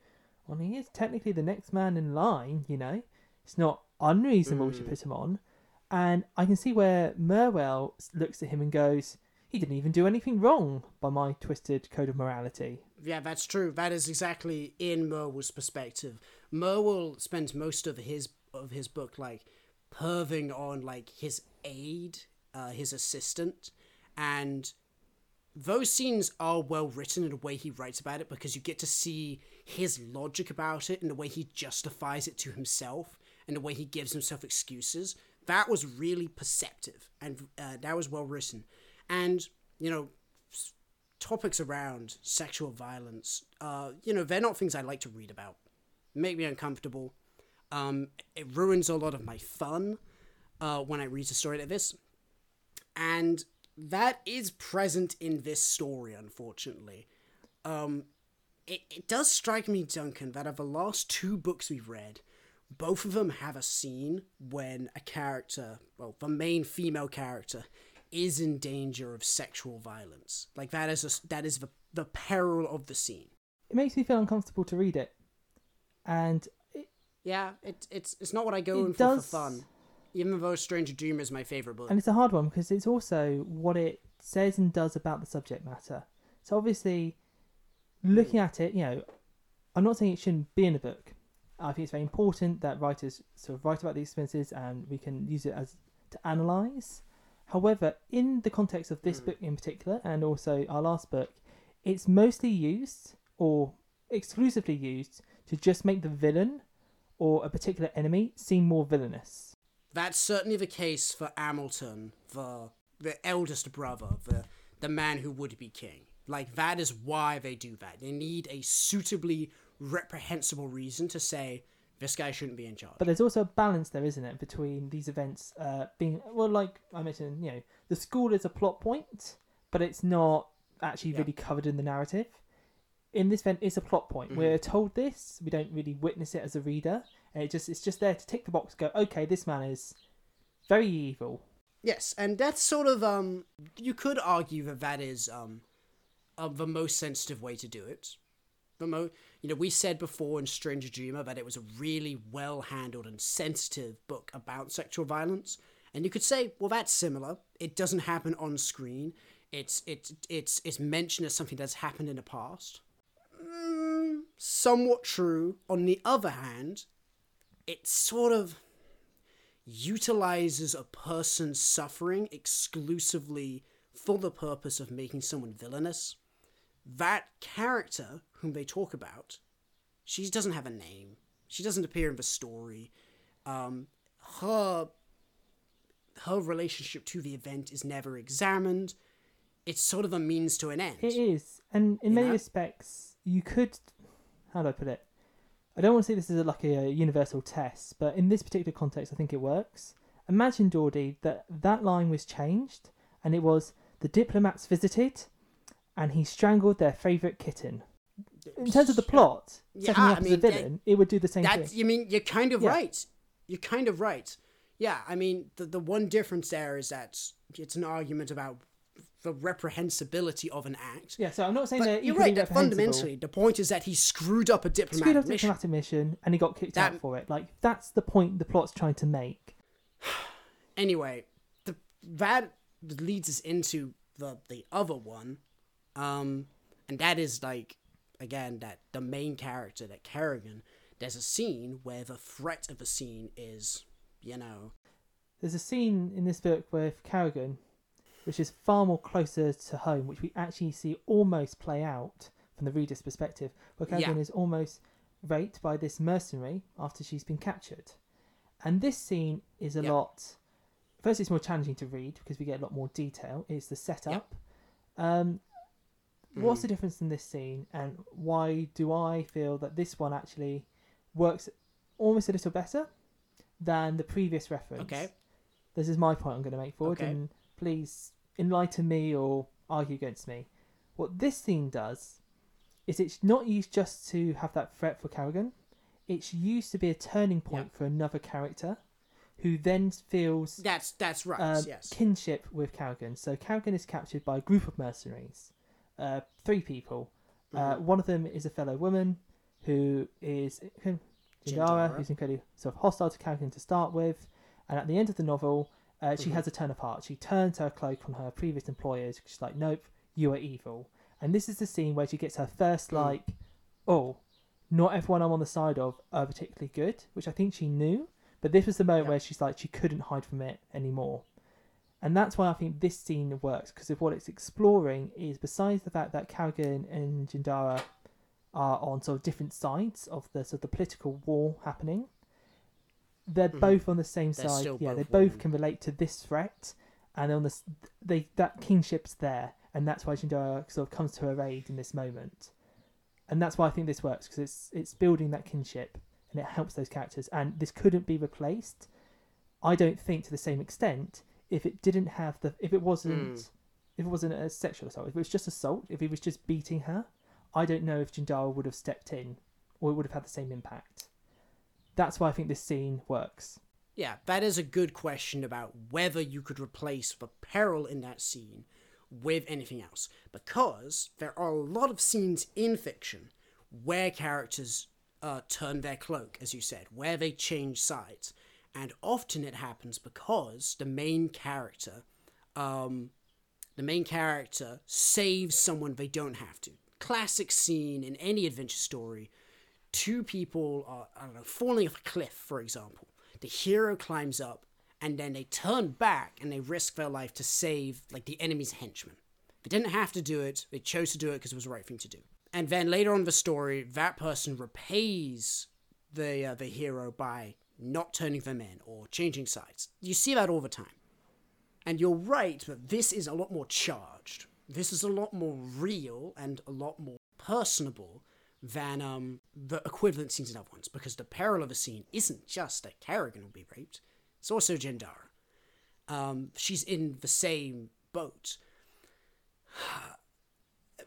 well, he is technically the next man in line, you know. It's not unreasonable to Mm. put him on. And I can see where Mirwell looks at him and goes, he didn't even do anything wrong by my twisted code of morality. Yeah, that's true. That is exactly in Mirwell's perspective. Mirwell spends most of his of his book like perving on like his aide, uh, his assistant, and those scenes are well written in the way he writes about it because you get to see his logic about it and the way he justifies it to himself and the way he gives himself excuses. That was really perceptive and uh, that was well written. And you know, topics around sexual violence, uh, you know, they're not things I like to read about. Make me uncomfortable. Um, it ruins a lot of my fun uh, when I read a story like this. And that is present in this story, unfortunately. Um, it, it does strike me, Duncan, that of the last two books we've read, both of them have a scene when a character, well, the main female character, is in danger of sexual violence. Like that is a, that is the the peril of the scene. It makes me feel uncomfortable to read it. And it, Yeah, it, it's it's not what I go in for does- for fun. Even though Stranger Dreamer is my favorite book. And it's a hard one because it's also what it says and does about the subject matter. So obviously, looking at it, you know, I'm not saying it shouldn't be in a book. I think it's very important that writers sort of write about these experiences and we can use it as to analyze. However, in the context of this Mm. book in particular, and also our last book, it's mostly used or exclusively used to just make the villain or a particular enemy seem more villainous. That's certainly the case for Amilton, the the eldest brother, the the man who would be king. Like that is why they do that. They need a suitably reprehensible reason to say this guy shouldn't be in charge. But there's also a balance there, isn't it, between these events uh, being well, like I mentioned, you know, the school is a plot point, but it's not actually Yeah. really covered in the narrative. In this event, it's a plot point. Mhm. We're told this, we don't really witness it as a reader, and it just it's just there to tick the box. Go, okay, this man is very evil. Yes, and that's sort of um. You could argue that that is um, uh, the most sensitive way to do it. The mo, you know, we said before in Stranger Dreamer that it was a really well handled and sensitive book about sexual violence, and you could say, well, that's similar. It doesn't happen on screen. It's it's it's it's mentioned as something that's happened in the past. Mm, somewhat true. On the other hand, it sort of utilizes a person's suffering exclusively for the purpose of making someone villainous. That character whom they talk about, she doesn't have a name. She doesn't appear in the story. Um, her her relationship to the event is never examined. It's sort of a means to an end. It is, and in You many know? respects, you could. How do I put it? I don't want to say this is a, like a universal test, but in this particular context, I think it works. Imagine, Geordie, that that line was changed, and it was the diplomats visited, and he strangled their favourite kitten. In terms of the plot, Yeah, setting I up as a mean, that- villain, it would do the same thing. you mean you're kind of Yeah. right. You're kind of right. Yeah, I mean the the one difference there is that it's an argument about the reprehensibility of an act. Yeah, so I'm not saying that you're right. That fundamentally, the point is that he screwed up a screwed diplomatic up the mission. diplomatic mission and he got kicked That- out for it. Like that's the point the plot's trying to make. Anyway, the that leads us into the the other one, um, and that is like again that the main character, that Karigan. There's a scene where the threat of the scene is, you know, There's a scene in this book with Karigan, which is far more closer to home, which we actually see almost play out from the reader's perspective, where Karigan Yeah. is almost raped by this mercenary after she's been captured. And this scene is a Yep. lot. First, it's more challenging to read because we get a lot more detail. It's the setup. Um, What's Mm. the difference in this scene, and why do I feel that this one actually works almost a little better than the previous reference? Okay. This is my point I'm going to make forward, Okay. and please enlighten me or argue against me. What this scene does is it's not used just to have that threat for Karigan. It's used to be a turning point for another character, who then feels that's that's right. um, yes. kinship with Karigan. So Karigan is captured by a group of mercenaries, uh, three people. Uh, Mhm. one of them is a fellow woman who is Jendara, who's incredibly sort of hostile to Karigan to start with, and at the end of the novel, uh, she Mhm. has a turn of heart. She turns her cloak on her previous employers. She's like, "Nope, you are evil." And this is the scene where she gets her first Mm. like, "Oh, not everyone I'm on the side of are particularly good," which I think she knew. But this was the moment where she's like, she couldn't hide from it anymore. And that's why I think this scene works because of what it's exploring is besides the fact that Karigan and Jendara are on sort of different sides of the sort of the political war happening. They're Mhm. both on the same They're side. Yeah, they both both women. can relate to this threat, and on this, they that kingship's there, and that's why Jendara sort of comes to her aid in this moment, and that's why I think this works because it's it's building that kinship and it helps those characters, and this couldn't be replaced. I don't think to the same extent if it didn't have the if it wasn't Mm. if it wasn't a sexual assault if it was just assault if he was just beating her I don't know if Jendara would have stepped in or it would have had the same impact. That's why I think this scene works. Yeah, that is a good question about whether you could replace the peril in that scene with anything else. Because there are a lot of scenes in fiction where characters uh, turn their cloak, as you said, where they change sides. And often it happens because the main character, um, the main character saves someone they don't have to. Classic scene in any adventure story two people are, I don't know, falling off a cliff, for example. The hero climbs up, and then they turn back and they risk their life to save, like, the enemy's henchmen. They didn't have to do it, they chose to do it because it was the right thing to do. And then later on in the story, that person repays the, uh, the hero by not turning them in or changing sides. You see that all the time. And you're right that this is a lot more charged. This is a lot more real and a lot more personable than um, the equivalent scenes in other ones, because the peril of a scene isn't just that Karigan will be raped, it's also Jendara. Um, she's in the same boat.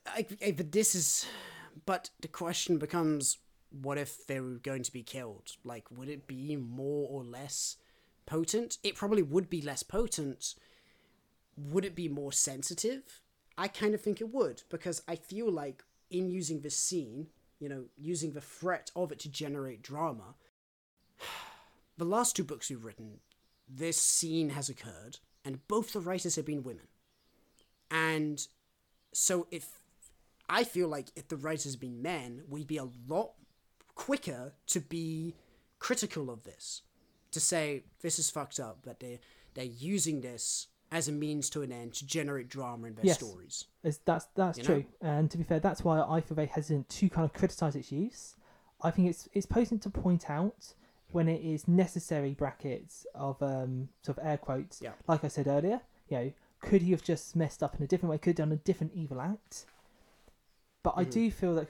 I, I, but this is. But the question becomes what if they were going to be killed? Like, would it be more or less potent? It probably would be less potent. Would it be more sensitive? I kind of think it would, because I feel like in using this scene, you know, using the threat of it to generate drama, the last two books we've written, this scene has occurred, and both the writers have been women. And so if I feel like if the writers had been men, we'd be a lot quicker to be critical of this. To say this is fucked up, that they they're using this as a means to an end to generate drama in their Yes. stories. It's, that's that's You know? true. And to be fair, that's why I feel very hesitant to kind of criticise its use. I think it's it's potent to point out when it is necessary brackets of um sort of air quotes. Yeah. Like I said earlier, you know, could he have just messed up in a different way? Could have done a different evil act. But I Mhm. do feel that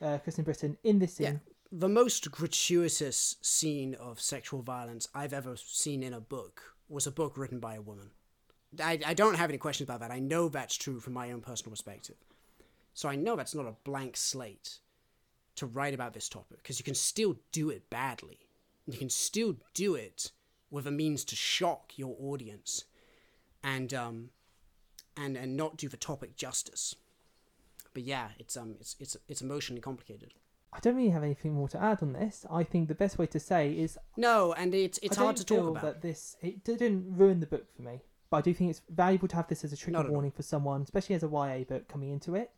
uh, Kristen Britain in this scene, Yeah. The most gratuitous scene of sexual violence I've ever seen in a book was a book written by a woman. I, I don't have any questions about that. I know that's true from my own personal perspective. So I know that's not a blank slate to write about this topic because you can still do it badly. You can still do it with a means to shock your audience and um and and not do the topic justice. But yeah, it's um it's it's it's emotionally complicated. I don't really have anything more to add on this. I think the best way to say is No, and it's it's hard to talk about. that this it didn't ruin the book for me, but I do think it's valuable to have this as a trigger warning for someone, especially as a YA book coming into it.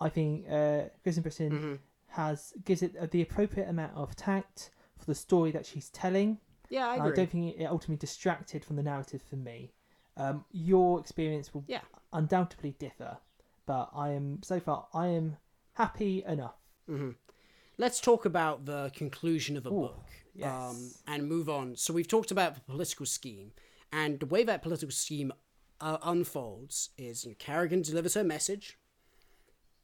I think uh, Kristen Britain Mhm. has gives it uh, the appropriate amount of tact for the story that she's telling. Yeah, I agree. I don't think it ultimately distracted from the narrative for me. Um, your experience will Yeah. undoubtedly differ, but I am so far I am happy enough. hmm Let's talk about the conclusion of a Ooh, book um, and move on. So we've talked about the political scheme, and the way that political scheme uh, unfolds is you know, Karigan delivers her message.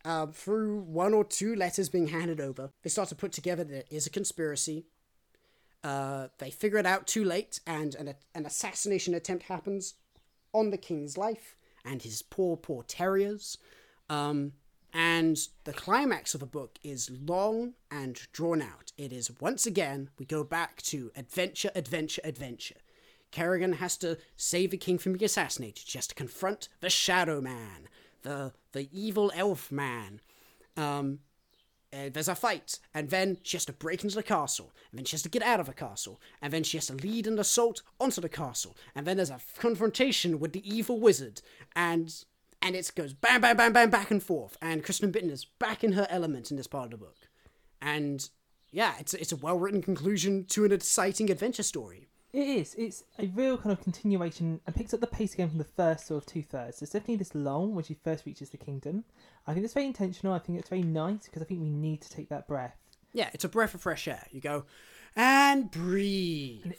Uh, through one or two letters being handed over, they start to put together that there is a conspiracy. Uh, they figure it out too late, and an, an assassination attempt happens on the king's life and his poor, poor terriers. Um, and the climax of the book is long and drawn out. It is once again, we go back to adventure, adventure, adventure. Karigan has to save the king from being assassinated. She has to confront the Shadow Man, the the evil elf man. Um, uh, there's a fight, and then she has to break into the castle, and then she has to get out of the castle, and then she has to lead an assault onto the castle, and then there's a confrontation with the evil wizard, and and it goes bam, bam, bam, bam, back and forth, and Kristen Britain is back in her element in this part of the book, and yeah, it's it's a well written conclusion to an exciting adventure story. It is. It's a real kind of continuation and picks up the pace again from the first sort of two thirds. It's definitely this long when she first reaches the kingdom. I think it's very intentional. I think it's very nice because I think we need to take that breath. Yeah, it's a breath of fresh air. You go and breathe,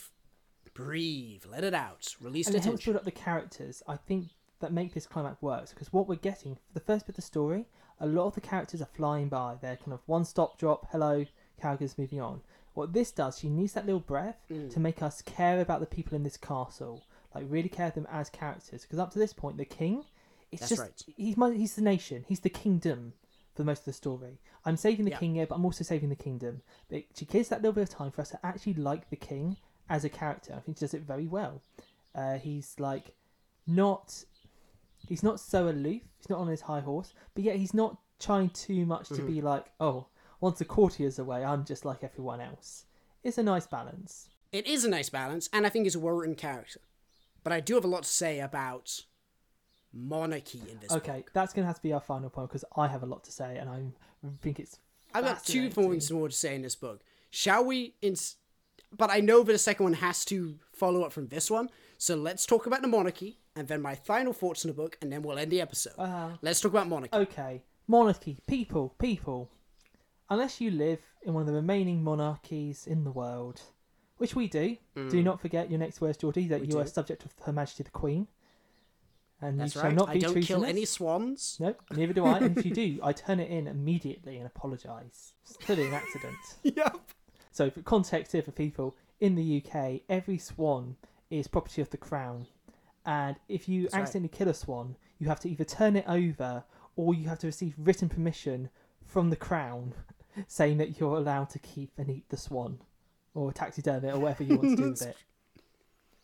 breathe, let it out, release and the it helps build up the characters. I think that make this climax work. because what we're getting for the first bit of the story, a lot of the characters are flying by. They're kind of one stop drop. Hello, characters moving on. What this does, she needs that little breath Mm. to make us care about the people in this castle, like really care of them as characters. Because up to this point, the king, it's That's just right. he's he's the nation, he's the kingdom for most of the story. I'm saving the Yeah. king here, but I'm also saving the kingdom. But she gives that little bit of time for us to actually like the king as a character. I think she does it very well. Uh, he's like not he's not so aloof. He's not on his high horse, but yet he's not trying too much to Mhm. be like, oh, once the courtier's away, I'm just like everyone else. It's a nice balance. It is a nice balance, and I think it's a well written character. But I do have a lot to say about monarchy in this Okay, book. that's gonna have to be our final point because I have a lot to say, and I think it's. I've got two fascinating. points more to say in this book. Shall we? Ins- but I know that the second one has to follow up from this one. So let's talk about the monarchy, and then my final thoughts on the book, and then we'll end the episode. Uh, let's talk about monarchy. okay, monarchy, people, people. Unless you live in one of the remaining monarchies in the world, which we do, do not forget your next words, Geordie, that Mm. We you are subject of Her Majesty the Queen. And That's you shall right. not I be don't kill treasonous. any swans. Nope, neither do I. and if you do, I turn it in immediately and apologise. It's clearly an accident. yep. So, for context here for people, in the UK, every swan is property of the crown. And if you That's right. accidentally kill a swan, you have to either turn it over or you have to receive written permission from the crown saying that you're allowed to keep and eat the swan or taxidermy it or whatever you want to do with it.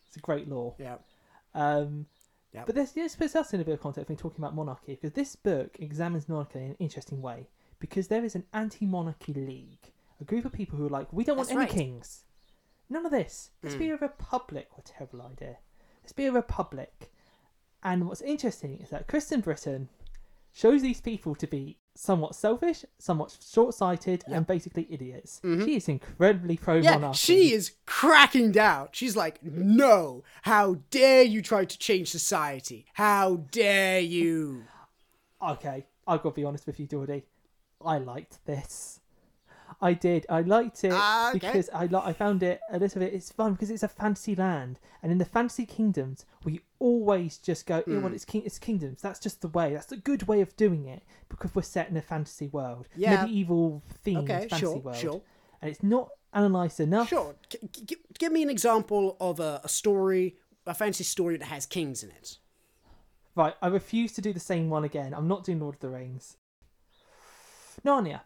It's a great law. Yeah. Um, Yep. But this, this puts us in a bit of context when talking about monarchy, because this book examines monarchy in an interesting way. Because there is an anti monarchy league, a group of people who are like, we don't want That's any right. kings. None of this. Let's be hmm. a republic. What a terrible idea. Let's be a republic. And what's interesting is that Kristen Britain shows these people to be somewhat selfish, somewhat short sighted, and basically idiots. Mm-hmm. She is incredibly pro Yeah, monarchy. she is cracking down. She's like, no, how dare you try to change society? How dare you? okay, I've got to be honest with you, Geordie. I liked this. I did. I liked it Ah, okay. because I li- I found it a little bit. It's fun because it's a fantasy land, and in the fantasy kingdoms, we always just go, "Yeah, well, Hmm. it's king, it's kingdoms. That's just the way. That's a good way of doing it because we're set in a fantasy world, Yeah. medieval themed Okay, fantasy sure, world, sure. and it's not analysed enough. Sure. G- g- give me an example of a, a story, a fantasy story that has kings in it. Right, I refuse to do the same one again. I'm not doing Lord of the Rings. Narnia.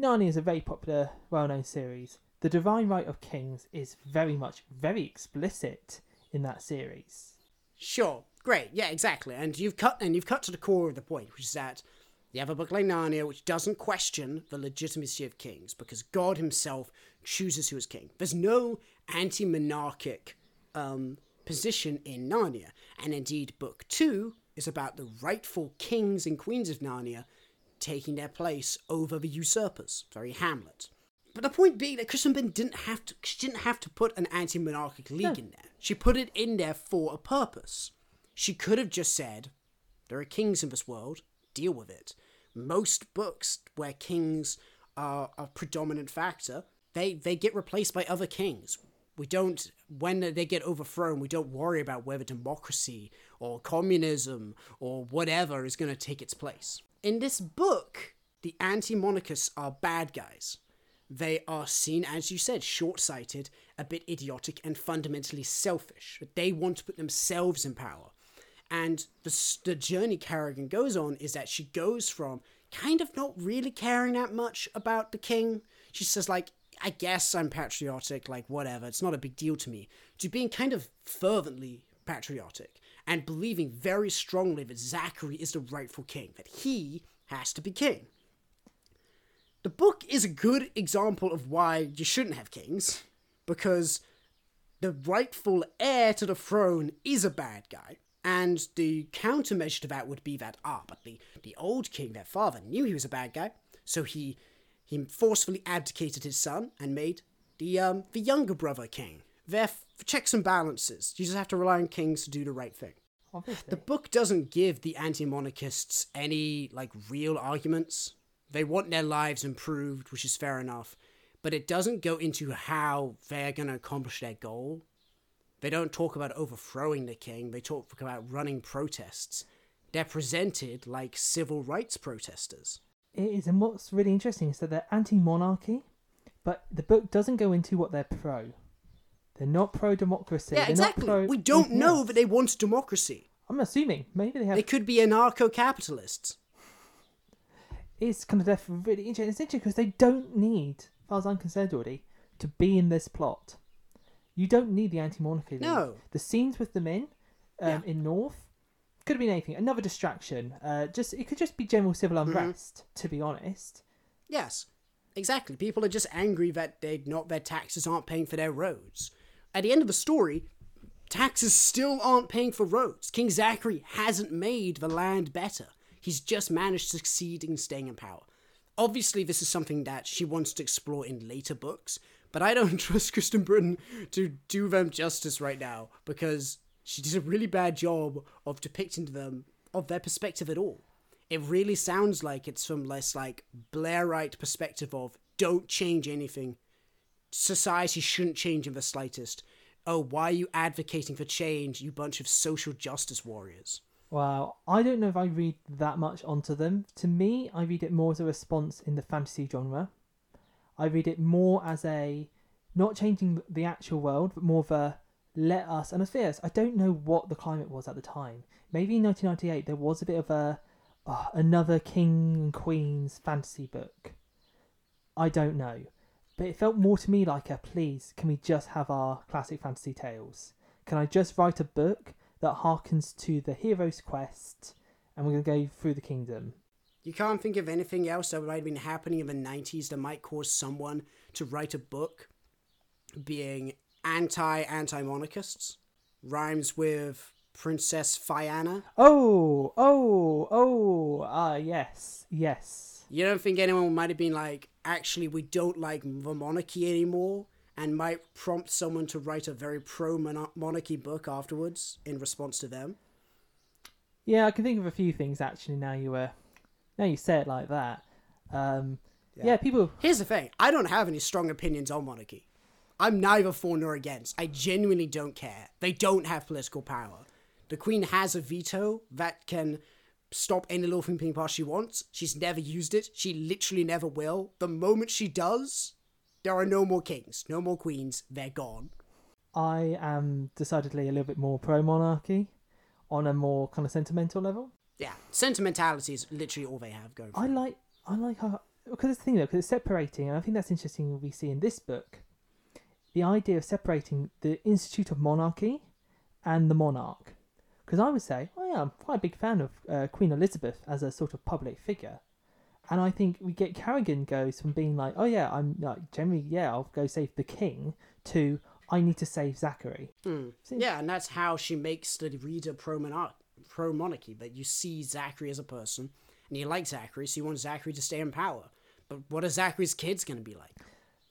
Narnia is a very popular, well-known series. The Divine Right of Kings is very much, very explicit in that series. Sure, great, yeah, exactly. And you've cut and you've cut to the core of the point, which is that you have a book like Narnia, which doesn't question the legitimacy of kings because God Himself chooses who is king. There's no anti-monarchic um, position in Narnia, and indeed, Book Two is about the rightful kings and queens of Narnia taking their place over the usurpers. Very Hamlet. But the point being that Kristen Britain didn't have to. She didn't have to put an anti-monarchic league in there. She put it in there for a purpose. She could have just said, "There are kings in this world. Deal with it." Most books where kings are a predominant factor, they they get replaced by other kings. We don't when they get overthrown. We don't worry about whether democracy or communism or whatever is going to take its place. In this book, the anti-monarchists are bad guys. They are seen, as you said, short sighted, a bit idiotic, and fundamentally selfish. But They want to put themselves in power. And the, the journey Karigan goes on is that she goes from kind of not really caring that much about the king. She says, like, I guess I'm patriotic, like, whatever, it's not a big deal to me, to being kind of fervently patriotic and believing very strongly that Zachary is the rightful king, that he has to be king. The book is a good example of why you shouldn't have kings, because the rightful heir to the throne is a bad guy. And the countermeasure to that would be that, ah, but the, the old king, their father, knew he was a bad guy, so he he forcefully abdicated his son and made the um the younger brother king. They're f- checks and balances. You just have to rely on kings to do the right thing. Obviously. The book doesn't give the anti-monarchists any like real arguments. They want their lives improved, which is fair enough, but it doesn't go into how they're going to accomplish their goal. They don't talk about overthrowing the king, they talk about running protests. They're presented like civil rights protesters. It is, and what's really interesting is that they're anti-monarchy, but the book doesn't go into what they're pro. They're not pro-democracy. Yeah, they're exactly. Pro we don't know that they want democracy. I'm assuming maybe they have. They could be anarcho-capitalists. It's kind of really interesting. It's interesting because they don't need, as far as I'm concerned, already, to be in this plot. You don't need the anti-monarchy. No. The scenes with the men um, Yeah. in North, could have been anything. Another distraction. Uh, just it could just be general civil Mm-hmm. unrest. To be honest. Yes, exactly. People are just angry that they not their taxes aren't paying for their roads. At the end of the story, taxes still aren't paying for roads. King Zachary hasn't made the land better. He's just managed to succeed in staying in power. Obviously, this is something that she wants to explore in later books, but I don't trust Kristen Britain to do them justice right now because she did a really bad job of depicting them of their perspective at all. It really sounds like it's from less like Blairite perspective of don't change anything. Society shouldn't change in the slightest. Oh, why are you advocating for change, you bunch of social justice warriors? Well, I don't know if I read that much onto them. To me, I read it more as a response in the fantasy genre. I read it more as a not changing the actual world, but more of a let us. And as as I don't know what the climate was at the time. Maybe in 1998 there was a bit of a oh, another king and queen's fantasy book. I don't know, but it felt more to me like a please. Can we just have our classic fantasy tales? Can I just write a book that harkens to the hero's quest, and we're gonna go through the kingdom? You can't think of anything else that might have been happening in the 90s that might cause someone to write a book being anti anti monarchists? Rhymes with Princess Fianna? Oh, oh, oh, ah, yes, yes. You don't think anyone might have been like, actually, we don't like the monarchy anymore? And might prompt someone to write a very pro monarchy book afterwards in response to them? Yeah, I can think of a few things actually. Now you uh, now you say it like that. Um, yeah. people. Here's the thing I don't have any strong opinions on monarchy. I'm neither for nor against. I genuinely don't care. They don't have political power. The Queen has a veto that can stop any little thing being passed she wants. She's never used it. She literally never will. The moment she does, there are no more kings, no more queens. They're gone. I am decidedly a little bit more pro monarchy, on a more kind of sentimental level. Yeah, sentimentality is literally all they have going. I like I like how because it's the thing though, because it's separating, and I think that's interesting. We see in this book the idea of separating the institute of monarchy and the monarch. Because I would say, oh yeah, I'm quite a big fan of uh, Queen Elizabeth as a sort of public figure, and I think we get Karigan goes from being like, oh yeah, I'm like generally yeah, I'll go save the king to I need to save Zachary. Hmm. Yeah, and that's how she makes the reader pro pro monarchy. That you see Zachary as a person, and you like Zachary, so you want Zachary to stay in power. But what are Zachary's kids going to be like?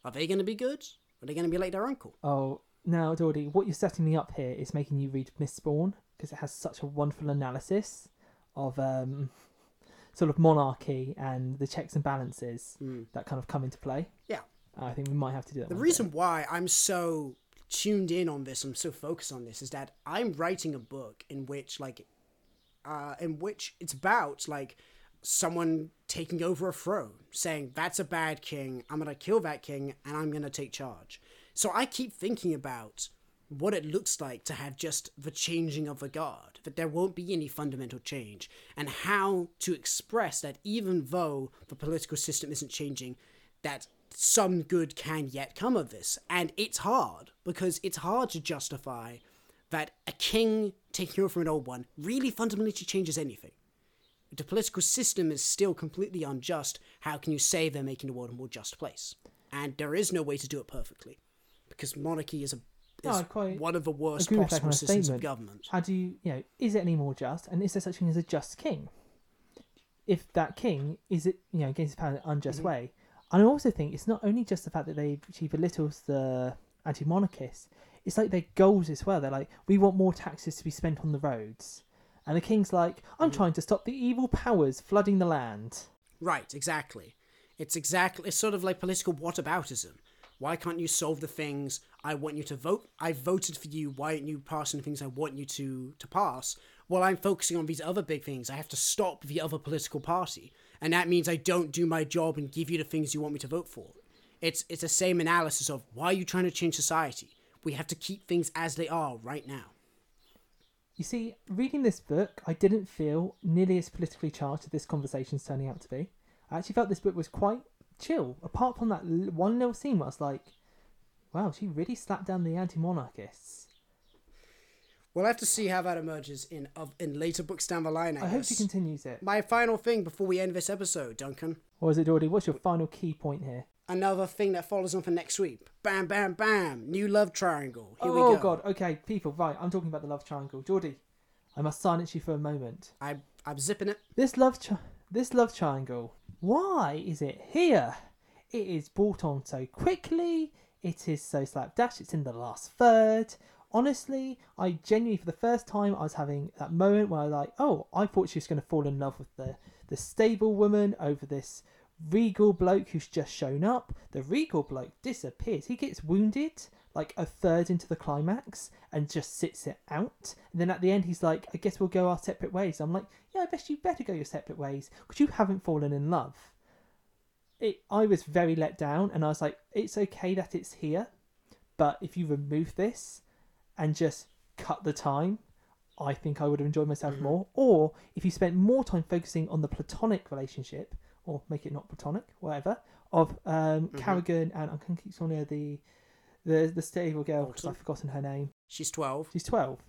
Are they going to be good? Are they going to be like their uncle? Oh, now, Geordie, what you're setting me up here is making you read Miss Mistborn because it has such a wonderful analysis of um, sort of monarchy and the checks and balances Mm. that kind of come into play. Yeah. I think we might have to do that. The reason day. why I'm so tuned in on this, I'm so focused on this, is that I'm writing a book in which, like, uh, in which it's about like someone taking over a throne, saying that's a bad king. I'm gonna kill that king, and I'm gonna take charge. So I keep thinking about what it looks like to have just the changing of the guard, that there won't be any fundamental change, and how to express that even though the political system isn't changing, that some good can yet come of this. And it's hard, because it's hard to justify that a king taking over from an old one really fundamentally changes anything. If the political system is still completely unjust, how can you say they're making the world a more just place? And there is no way to do it perfectly, because monarchy is a No, is quite one of the worst possible of systems of government. How do you, you know, is it any more just? And is there such thing as a just king? If that king is it, you know, against his power in an unjust Mhm. way. And I also think it's not only just the fact that they she belittles the anti-monarchists. It's like their goals as well. They're like, we want more taxes to be spent on the roads, and the king's like, I'm Mhm. trying to stop the evil powers flooding the land. Right, exactly. It's exactly it's sort of like political whataboutism. Why can't you solve the things I want you to vote? I voted for you. Why aren't you passing the things I want you to to pass? Well, I'm focusing on these other big things. I have to stop the other political party, and that means I don't do my job and give you the things you want me to vote for. It's it's the same analysis of why are you trying to change society? We have to keep things as they are right now. You see, reading this book, I didn't feel nearly as politically charged as this conversation's turning out to be. I actually felt this book was quite chill, apart from that l- one little scene where I was like, wow, she really slapped down the anti monarchists. We'll have to see how that emerges in of in later books down the line. I, I hope she continues it. My final thing before we end this episode, Duncan. Or is it already? What's your final key point here? another thing that follows on for next week. Bam, bam, bam. New love triangle. Here oh we go. Oh god, okay, people, right, I'm talking about the love triangle. Geordie, I must silence you for a moment. I, I'm zipping it. This love tri- this love triangle, why is it here? It is brought on so quickly, it is so slapdash, it's in the last third. Honestly, I genuinely, for the first time, I was having that moment where I was like, oh, I thought she was going to fall in love with the, the stable woman over this regal bloke who's just shown up. The regal bloke disappears. He gets wounded like a third into the climax and just sits it out. And then at the end, he's like, I guess we'll go our separate ways. I'm like, yeah, I guess you better go your separate ways because you haven't fallen in love. It, I was very let down and I was like, it's okay that it's here, but if you remove this and just cut the time, I think I would have enjoyed myself Mhm. more. Or if you spent more time focusing on the platonic relationship, or make it not platonic, whatever, of um, Mhm. Karigan and I can keep calling her the the the stable girl because oh, I've forgotten her name. She's 12. She's twelve.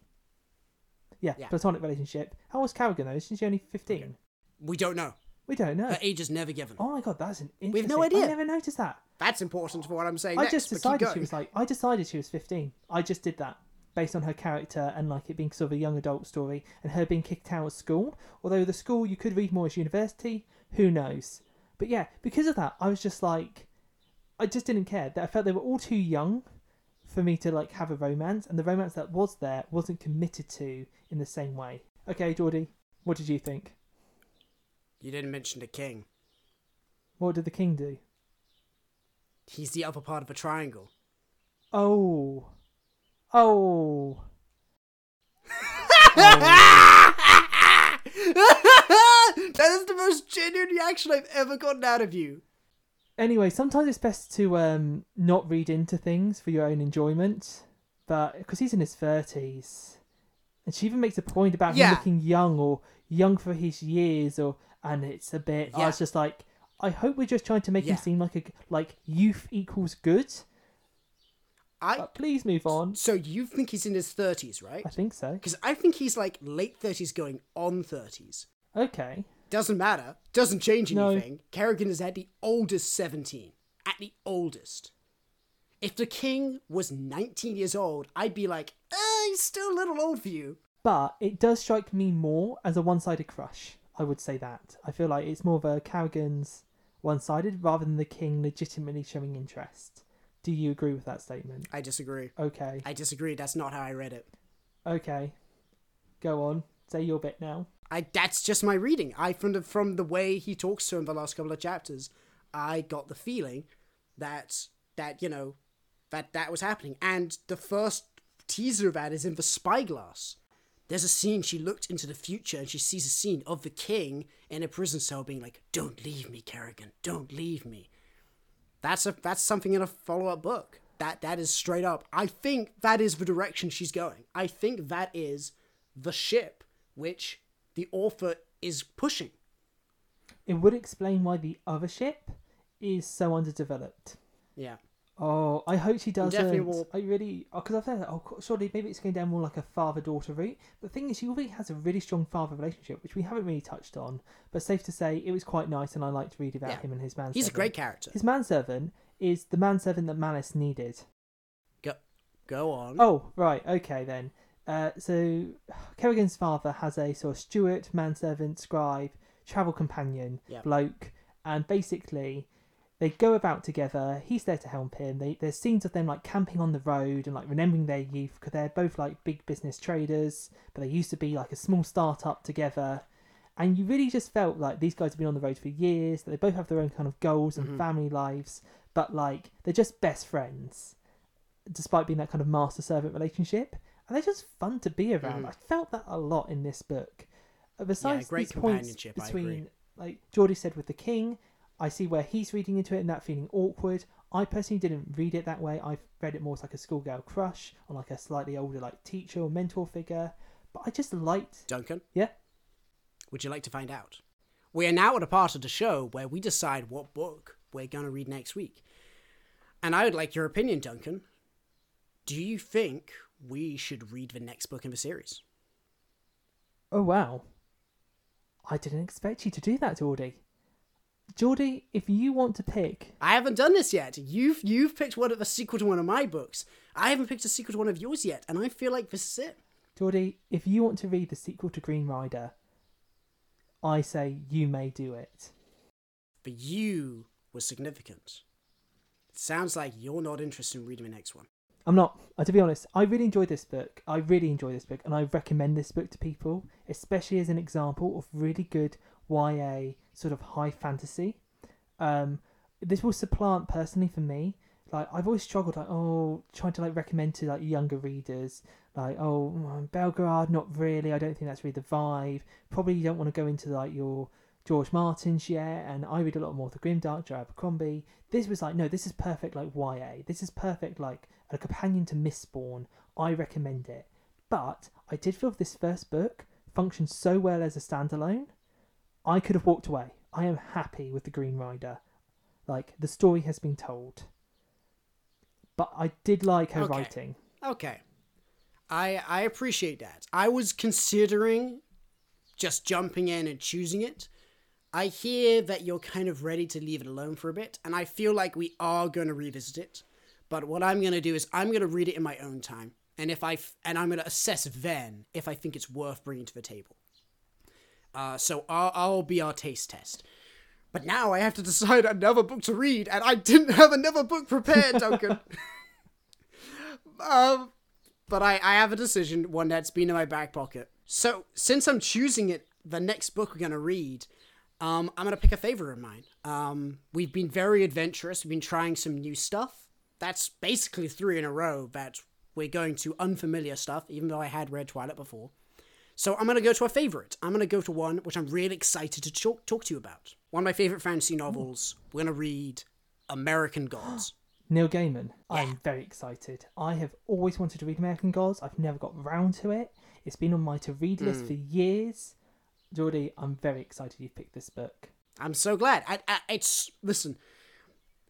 Yeah, Yeah. platonic relationship. How was Karigan though? Isn't she only fifteen? We don't know. We don't know. Her age is never given. Oh my god, that's an interesting. Have no idea. I never noticed that. That's important for what I'm saying I next, just but keep decided going. she was like. I decided she was fifteen. I just did that based on her character and like it being sort of a young adult story and her being kicked out of school. Although the school you could read more as university. Who knows? But yeah, because of that, I was just like, I just didn't care. That I felt they were all too young for me to like have a romance, and the romance that was there wasn't committed to in the same way. Okay, Geordie, what did you think? You didn't mention the king. What did the king do? He's the upper part of a triangle. Oh, oh. that is the most genuine reaction I've ever gotten out of you. Anyway, sometimes it's best to um not read into things for your own enjoyment, but because he's in his thirties, and she even makes a point about Yeah. him looking young or young for his years, or and it's a bit. I Yeah. was just like, I hope we're just trying to make Yeah. him seem like a like youth equals good. I But please move on. so you think he's in his thirties, right? I think so. Because I think he's like late thirties, going on thirties. Okay. Doesn't matter. Doesn't change No. anything. Karigan is at the oldest seventeen. At the oldest. If the king was nineteen years old, I'd be like, uh, he's still a little old for you. But it does strike me more as a one-sided crush. I would say that. I feel like it's more of a Karigan's one-sided rather than the king legitimately showing interest. Do you agree with that statement? I disagree. Okay. I disagree. That's not how I read it. Okay. Go on. Say your bit now. I that's just my reading. I from the from the way he talks to him the last couple of chapters, I got the feeling that that you know that that was happening. And the first teaser of that is in the spyglass. There's a scene she looked into the future and she sees a scene of the king in a prison cell being like, "Don't leave me, Karigan. Don't leave me." That's a that's something in a follow up book. That that is straight up. I think that is the direction she's going. I think that is the ship which the author is pushing. It would explain why the other ship is so underdeveloped. Yeah. Oh, I hope she doesn't. Definitely will- I really, oh, because I've heard, that oh, surely maybe it's going down more like a father-daughter route. But the thing is, she already has a really strong father relationship, which we haven't really touched on. But safe to say, it was quite nice, and I liked reading about Yeah. him and his manservant. He's a great character. His manservant is the manservant that Malice needed. Go, go on. Oh, right, okay then. Uh, so Karigan's father has a sort of steward, manservant, scribe, travel companion, Yeah. bloke, and basically they go about together. He's there to help him. They, there's scenes of them like camping on the road and like remembering their youth because they're both like big business traders, but they used to be like a small startup together. And you really just felt like these guys have been on the road for years. That they both have their own kind of goals and Mhm. family lives, but like they're just best friends, despite being that kind of master servant relationship. And they're just fun to be around. Mhm. I felt that a lot in this book. Uh, Besides great these points between, like Geordie said with the king, I see where he's reading into it and that feeling awkward. I personally didn't read it that way. I read it more as like a schoolgirl crush on like a slightly older like teacher or mentor figure. But I just liked. Duncan, Yeah. would you like to find out? We are now at a part of the show where we decide what book we're going to read next week. And I would like your opinion, Duncan. Do you think we should read the next book in the series? Oh wow! I didn't expect you to do that, Geordie. Geordie, if you want to pick, I haven't done this yet. You've you've picked one of a sequel to one of my books. I haven't picked a sequel to one of yours yet, and I feel like this is it. Geordie, if you want to read the sequel to Green Rider, I say you may do it. But you was significant. It sounds like you're not interested in reading the next one. I'm not. Uh, to be honest, I really enjoyed this book. I really enjoy this book, and I recommend this book to people, especially as an example of really good YA sort of high fantasy. Um, this will supplant personally for me. Like I've always struggled, like oh, trying to like recommend to like younger readers, like oh, mm, Belgariad, not really. I don't think that's really the vibe. Probably you don't want to go into like your George Martin's yet, and I read a lot more of the Grimdark, Joe Abercrombie. This was like, no, this is perfect like YA. This is perfect like a companion to Mistborn. I recommend it. But I did feel this first book functioned so well as a standalone. I could have walked away. I am happy with the Green Rider. Like the story has been told. But I did like her Okay. writing. Okay. I I appreciate that. I was considering just jumping in and choosing it. I hear that you're kind of ready to leave it alone for a bit, and I feel like we are going to revisit it. But what I'm going to do is I'm going to read it in my own time, and if I f- and I'm going to assess then if I think it's worth bringing to the table. Uh, so I'll, I'll be our taste test. But now I have to decide another book to read, and I didn't have another book prepared, Duncan. um, but I, I have a decision, one that's been in my back pocket. So since I'm choosing it, the next book we're gonna read, um, I'm gonna pick a favorite of mine. Um, we've been very adventurous. We've been trying some new stuff. That's basically three in a row that we're going to unfamiliar stuff, even though I had read Twilight before. So I'm gonna go to a favorite. I'm gonna go to one which I'm really excited to talk, talk to you about. One of my favorite fantasy novels. We're gonna read American Gods. Neil Gaiman. Yeah. I'm very excited. I have always wanted to read American Gods. I've never got round to it. It's been on my to read list for years. Geordie, I'm very excited you've picked this book. I'm so glad. I, I, it's listen.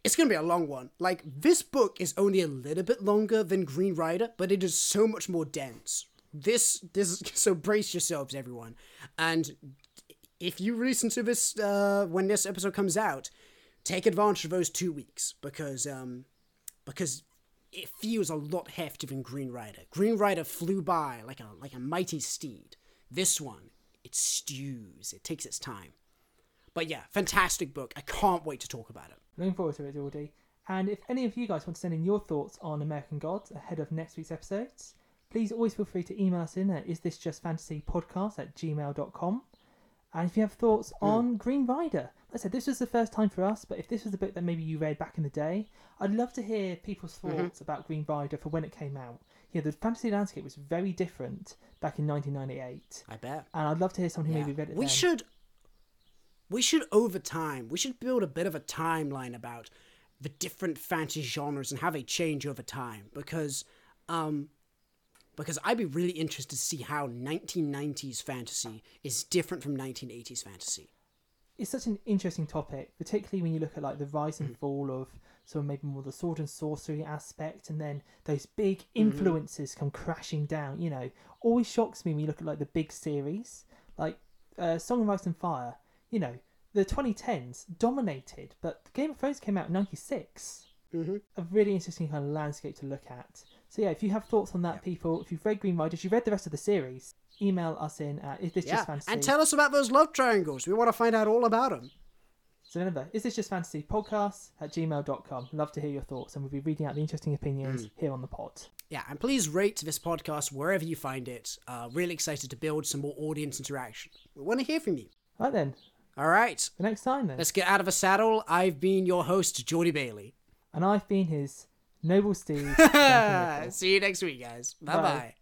It's gonna be a long one. Like this book is only a little bit longer than Green Rider, but it is so much more dense. This this so brace yourselves, everyone. And if you listen to this uh, when this episode comes out, take advantage of those two weeks because um because it feels a lot heftier than Green Rider. Green Rider flew by like a like a mighty steed. This one, it stews. It takes its time. But yeah, fantastic book. I can't wait to talk about it. Looking forward to it, Geordie. And if any of you guys want to send in your thoughts on American Gods ahead of next week's episodes, please always feel free to email us in at isthisjustfantasypodcast at gmail.com. And if you have thoughts hmm. on Green Rider, like I said, this was the first time for us, but if this was a book that maybe you read back in the day, I'd love to hear people's mm-hmm. thoughts about Green Rider for when it came out. Yeah, the fantasy landscape was very different back in 1998, I bet. and I'd love to hear someone who Yeah. maybe read it We then. should we should over time, we should build a bit of a timeline about the different fantasy genres and how they change over time because um because I'd be really interested to see how 1990s fantasy is different from 1980s fantasy. it's such an interesting topic, particularly when you look at like the rise and fall of of maybe more the sword and sorcery aspect, and then those big influences come crashing down. You know, always shocks me when you look at like the big series, like uh, Song of Ice and Fire. You know, the 2010s dominated, but Game of Thrones came out in '96. Mm-hmm. A really interesting kind of landscape to look at. So yeah, if you have thoughts on that, people, if you've read Green Rider, if you've read the rest of the series, email us in at is this Yeah, just fantasy? and tell us about those love triangles. We want to find out all about them. So remember, is this just fantasy podcast at gmail.com? Love to hear your thoughts, and we'll be reading out the interesting opinions here on the pod. Yeah, and please rate this podcast wherever you find it. Uh, really excited to build some more audience interaction. We want to hear from you. Right then, All right, the next time then. let's get out of a saddle. I've been your host, Geordie Bailey. And I've been his noble steed. See you next week, guys. Bye Bye. bye.